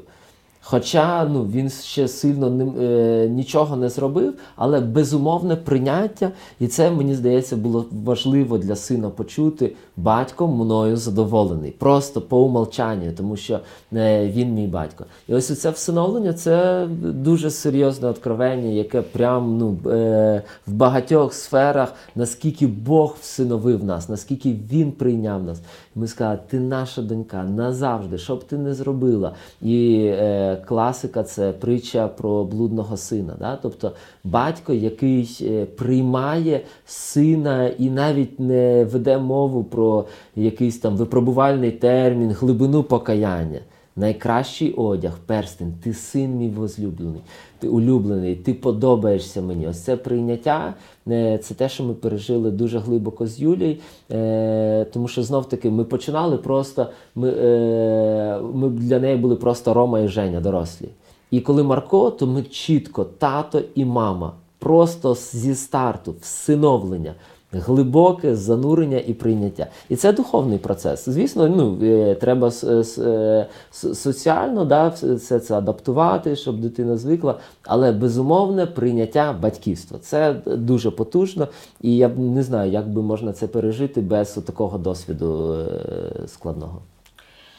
Хоча ну, він ще сильно не, е, нічого не зробив, але безумовне прийняття, і це мені здається було важливо для сина почути. Батько мною задоволений, просто по умовчанню, тому що е, він мій батько. І ось це всиновлення це дуже серйозне откровення, яке прям ну, е, в багатьох сферах, наскільки Бог всиновив нас, наскільки Він прийняв нас. Ми сказали, ти наша донька назавжди, що б ти не зробила. І е, класика це притча про блудного сина. Да? Тобто батько, який е, приймає сина і навіть не веде мову про якийсь там випробувальний термін, глибину покаяння. Найкращий одяг, перстень, ти син мій возлюблений, ти улюблений, ти подобаєшся мені. Ось це прийняття, е, це те, що ми пережили дуже глибоко з Юлією, е, тому що знов таки ми починали просто, ми, е, ми для неї були просто Рома і Женя, дорослі. І коли Марко, то ми чітко тато і мама, просто зі старту, всиновлення. Глибоке занурення і прийняття. І це духовний процес. Звісно, ну, е, треба е, с- соціально да, все це адаптувати, щоб дитина звикла, але безумовне прийняття батьківства. Це дуже потужно, і я не знаю, як би можна це пережити без такого досвіду е, складного.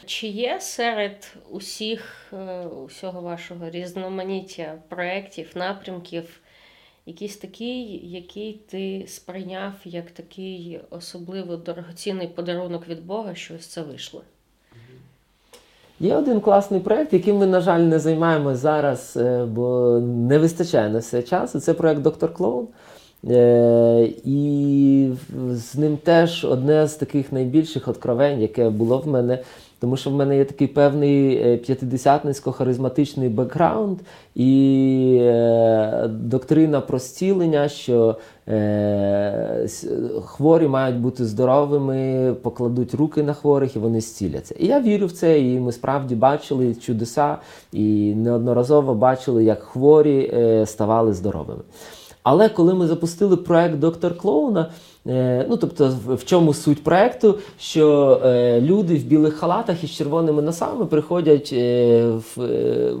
Чи є серед усіх е, усього вашого різноманіття проєктів, напрямків якийсь такий, який ти сприйняв як такий особливо дорогоцінний подарунок від Бога, що ось це вийшло? Є один класний проєкт, яким ми, на жаль, не займаємося зараз, е, бо не вистачає на все часу. Це проєкт Доктор Клоун. Е, І з ним теж одне з таких найбільших откровень, яке було в мене, тому що в мене є такий певний е, п'ятидесятницько-харизматичний бекграунд і е, доктрина про зцілення, що е, хворі мають бути здоровими, покладуть руки на хворих і вони зціляться. І я вірю в це, і ми справді бачили чудеса, і неодноразово бачили, як хворі ставали здоровими. Але коли ми запустили проект Доктор Клоуна, ну тобто, в- чому суть проекту, що е, люди в білих халатах із червоними носами приходять е, в е,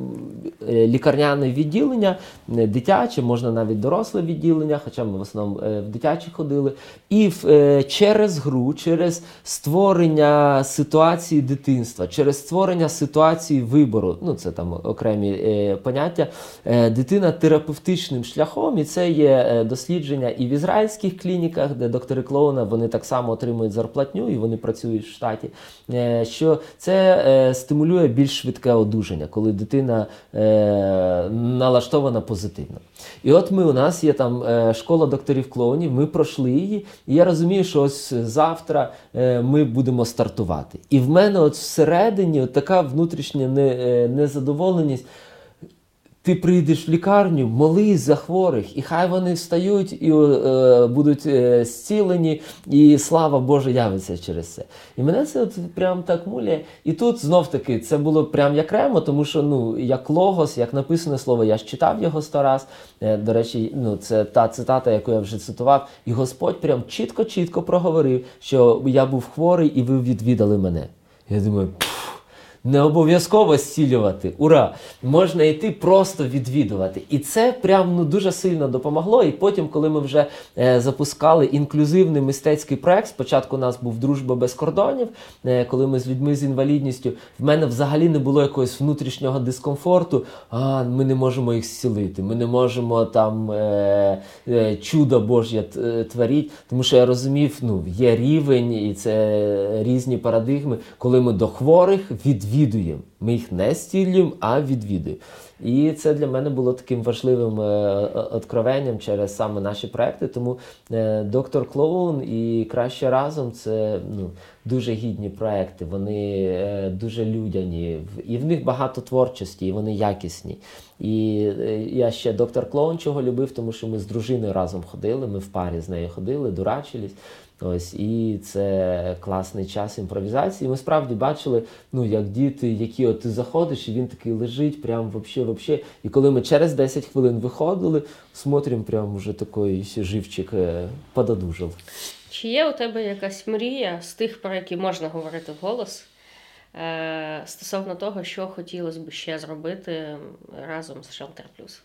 е, лікарняне відділення, е, дитяче, можна навіть доросле відділення, хоча ми в основному е, в дитячі ходили, і е, через гру, через створення ситуації дитинства, через створення ситуації вибору, ну це там окремі е, поняття, е, дитина терапевтичним шляхом, і це є е, дослідження і в ізраїльських клініках, де доктори клоуна вони так само отримують зарплатню і вони працюють в штаті. е, Що це е, стимулює більш швидке одужання, коли дитина е, налаштована позитивно. І от ми у нас є там школа докторів клоунів, ми пройшли її, і я розумію, що ось завтра ми будемо стартувати. І в мене от всередині от така внутрішня незадоволеність. Ти прийдеш в лікарню, молись за хворих, і хай вони встають і е, будуть е, зцілені, і слава Божа явиться через це. І мене це от прям так муляє. І тут знов таки це було прям як ремо, тому що ну як логос, як написане слово, я ж читав його сто раз. Е, до речі, ну це та цитата, яку я вже цитував. І Господь прям чітко-чітко проговорив, що я був хворий, і ви відвідали мене. Я думаю. «Пф, не обов'язково зцілювати. Ура! Можна йти просто відвідувати. І це прям ну, дуже сильно допомогло. І потім, коли ми вже е, запускали інклюзивний мистецький проект, спочатку у нас був Дружба без кордонів, е, коли ми з людьми з інвалідністю, в мене взагалі не було якогось внутрішнього дискомфорту. А, ми не можемо їх зцілити, ми не можемо там е, е, чудо Божє е, творіть. Тому що я розумів, ну, є рівень, і це різні парадигми, коли ми до хворих відвідуємо. Ми їх не зцілюємо, а відвідуємо. І це для мене було таким важливим е, откровенням через саме наші проекти. Тому е, доктор Клоун і краще разом це ну, дуже гідні проекти. Вони е, дуже людяні, і в них багато творчості, і вони якісні. І я ще доктор Клоун чого любив, тому що ми з дружиною разом ходили. Ми в парі з нею ходили, дурачились. Ось і це класний час імпровізації. Ми справді бачили, ну як діти, які от ти заходиш, і він такий лежить, прям вообще, вообще. І коли ми через 10 хвилин виходили, смотрим, прям уже такий живчик е, пододужав. Чи є у тебе якась мрія з тих, про які можна говорити вголос, е, стосовно того, що хотілося б ще зробити разом з Shelter Plus?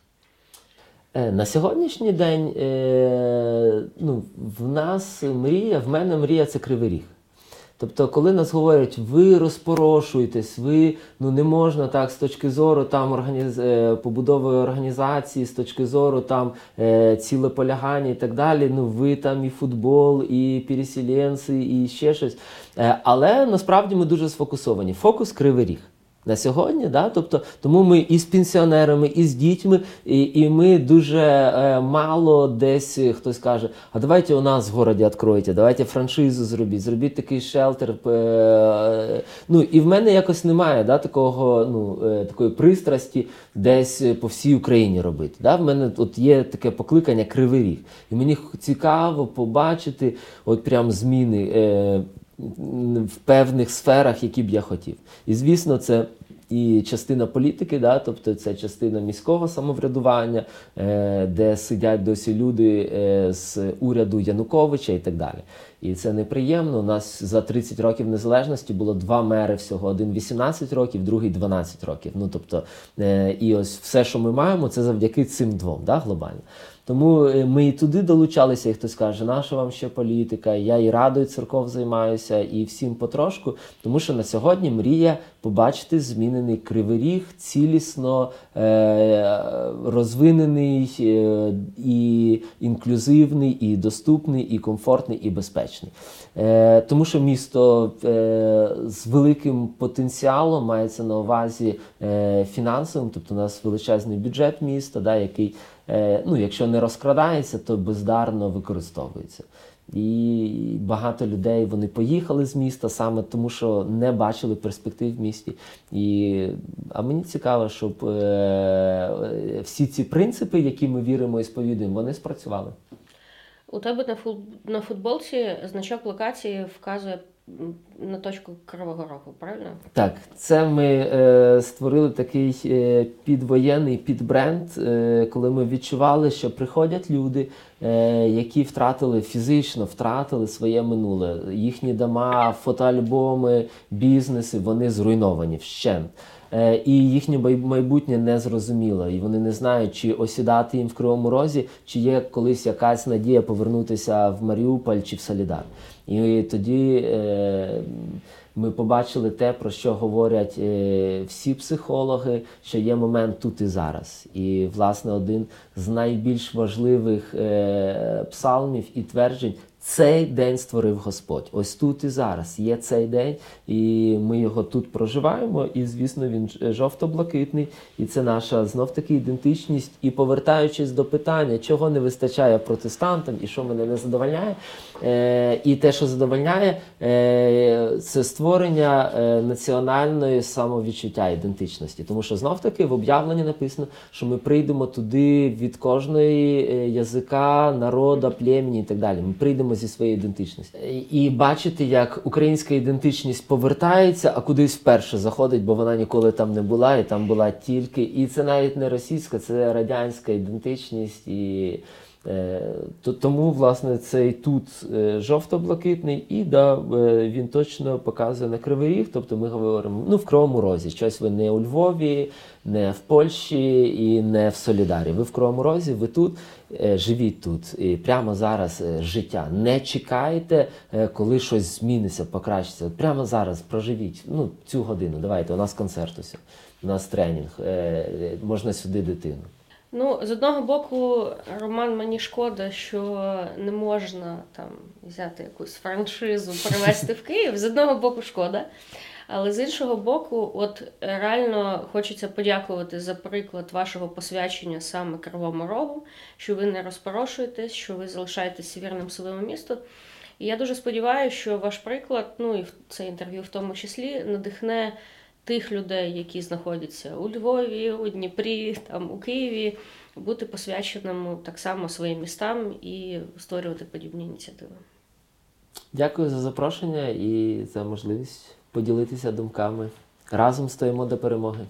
Е, На сьогоднішній день е, ну, в нас мрія, в мене мрія це кривий ріг. Тобто, коли нас говорять, ви розпорошуєтесь, ви ну не можна так з точки зору там організ... е, побудови організації, з точки зору там цілеполягання і так далі. Ну ви там і футбол, і переселенці, і ще щось. Але насправді ми дуже сфокусовані. Фокус кривий ріг. На сьогодні, да? тобто, тому ми і з пенсіонерами, і з дітьми, і, і ми дуже е, мало десь е, хтось каже: а давайте у нас в городі відкройте, давайте франшизу зробіть, зробіть такий шелтер. Е, ну і в мене якось немає да, такого, ну, е, такої пристрасті десь по всій Україні робити. Да? В мене от є таке покликання Кривий Ріг. І мені цікаво побачити от прям зміни. Е, в певних сферах, які б я хотів. І звісно, це і частина політики, да, тобто це частина міського самоврядування, е, де сидять досі люди е, з уряду Януковича і так далі. І це неприємно. У нас за 30 років незалежності було два мери всього: один 18 років, другий 12 років. Ну тобто, е, і ось все, що ми маємо, це завдяки цим двом, да, глобально. Тому е, ми і туди долучалися, і хтось каже, наша вам ще політика, я і радою церков займаюся, і всім потрошку. Тому що на сьогодні мрія побачити змінений кривий ріг, цілісно е- розвинений е- і інклюзивний, і доступний, і комфортний, і безпечний. Е- тому що місто е- з великим потенціалом мається на увазі е- фінансовим, тобто у нас величезний бюджет міста, да, який ну, якщо не розкрадається, то бездарно використовується. І багато людей вони поїхали з міста саме тому, що не бачили перспектив в місті. І, а мені цікаво, щоб е, е, всі ці принципи, які ми віримо і сповідуємо, вони спрацювали. У тебе на футболці значок локації вказує на точку Кривого Рогу, правильно? Так, це ми е, створили такий е, підвоєнний підбренд, е, коли ми відчували, що приходять люди, е, які втратили фізично, втратили своє минуле. Їхні дома, фотоальбоми, бізнеси вони зруйновані вщент. Е, І їхнє майбутнє не зрозуміло, і вони не знають, чи осідати їм в Кривому Розі, чи є колись якась надія повернутися в Маріуполь чи в Солідар. І тоді е, ми побачили те, про що говорять е, всі психологи, що є момент тут і зараз. І, власне, один з найбільш важливих е, псалмів і тверджень. Цей день створив Господь. Ось тут і зараз є цей день, і ми його тут проживаємо. І звісно, він жовто-блакитний, і це наша знов таки ідентичність. І повертаючись до питання, чого не вистачає протестантам і що мене не задовольняє, е, і те, що задовольняє, е, це створення е, національної самовідчуття ідентичності. Тому що знов таки в об'явленні написано, що ми прийдемо туди від кожної е, язика, народа, племені і так далі. Ми прийдемо зі своєю ідентичністю. І- бачити, як українська ідентичність повертається, а кудись вперше заходить, бо вона ніколи там не була, і там була тільки. І це навіть не російська, це радянська ідентичність. І Е, то, тому, власне, цей тут е, жовто-блакитний, і да, е, він точно показує на кривий ріг. Тобто ми говоримо ну, в Кривому Розі. Щось ви не у Львові, не в Польщі і не в Солідарі. Ви в Кривому Розі, ви тут, живіть тут. І прямо зараз е, життя. Не чекайте, е, коли щось зміниться, покращиться. Прямо зараз проживіть ну, цю годину. Давайте, у нас концерт усе, у нас тренінг, е, е, можна сюди дитину. Ну, з одного боку, Роман, мені шкода, що не можна там взяти якусь франшизу, привезти в Київ. З одного боку, шкода. Але з іншого боку, от реально хочеться подякувати за приклад вашого посвячення саме Кривому Рогу, що ви не розпорошуєтесь, що ви залишаєтесь вірним своєму місту. І я дуже сподіваюся, що ваш приклад, ну і це інтерв'ю в тому числі, надихне тих людей, які знаходяться у Львові, у Дніпрі, там у Києві, бути посвяченим так само своїм містам і створювати подібні ініціативи. Дякую за запрошення і за можливість поділитися думками. Разом стоїмо до перемоги.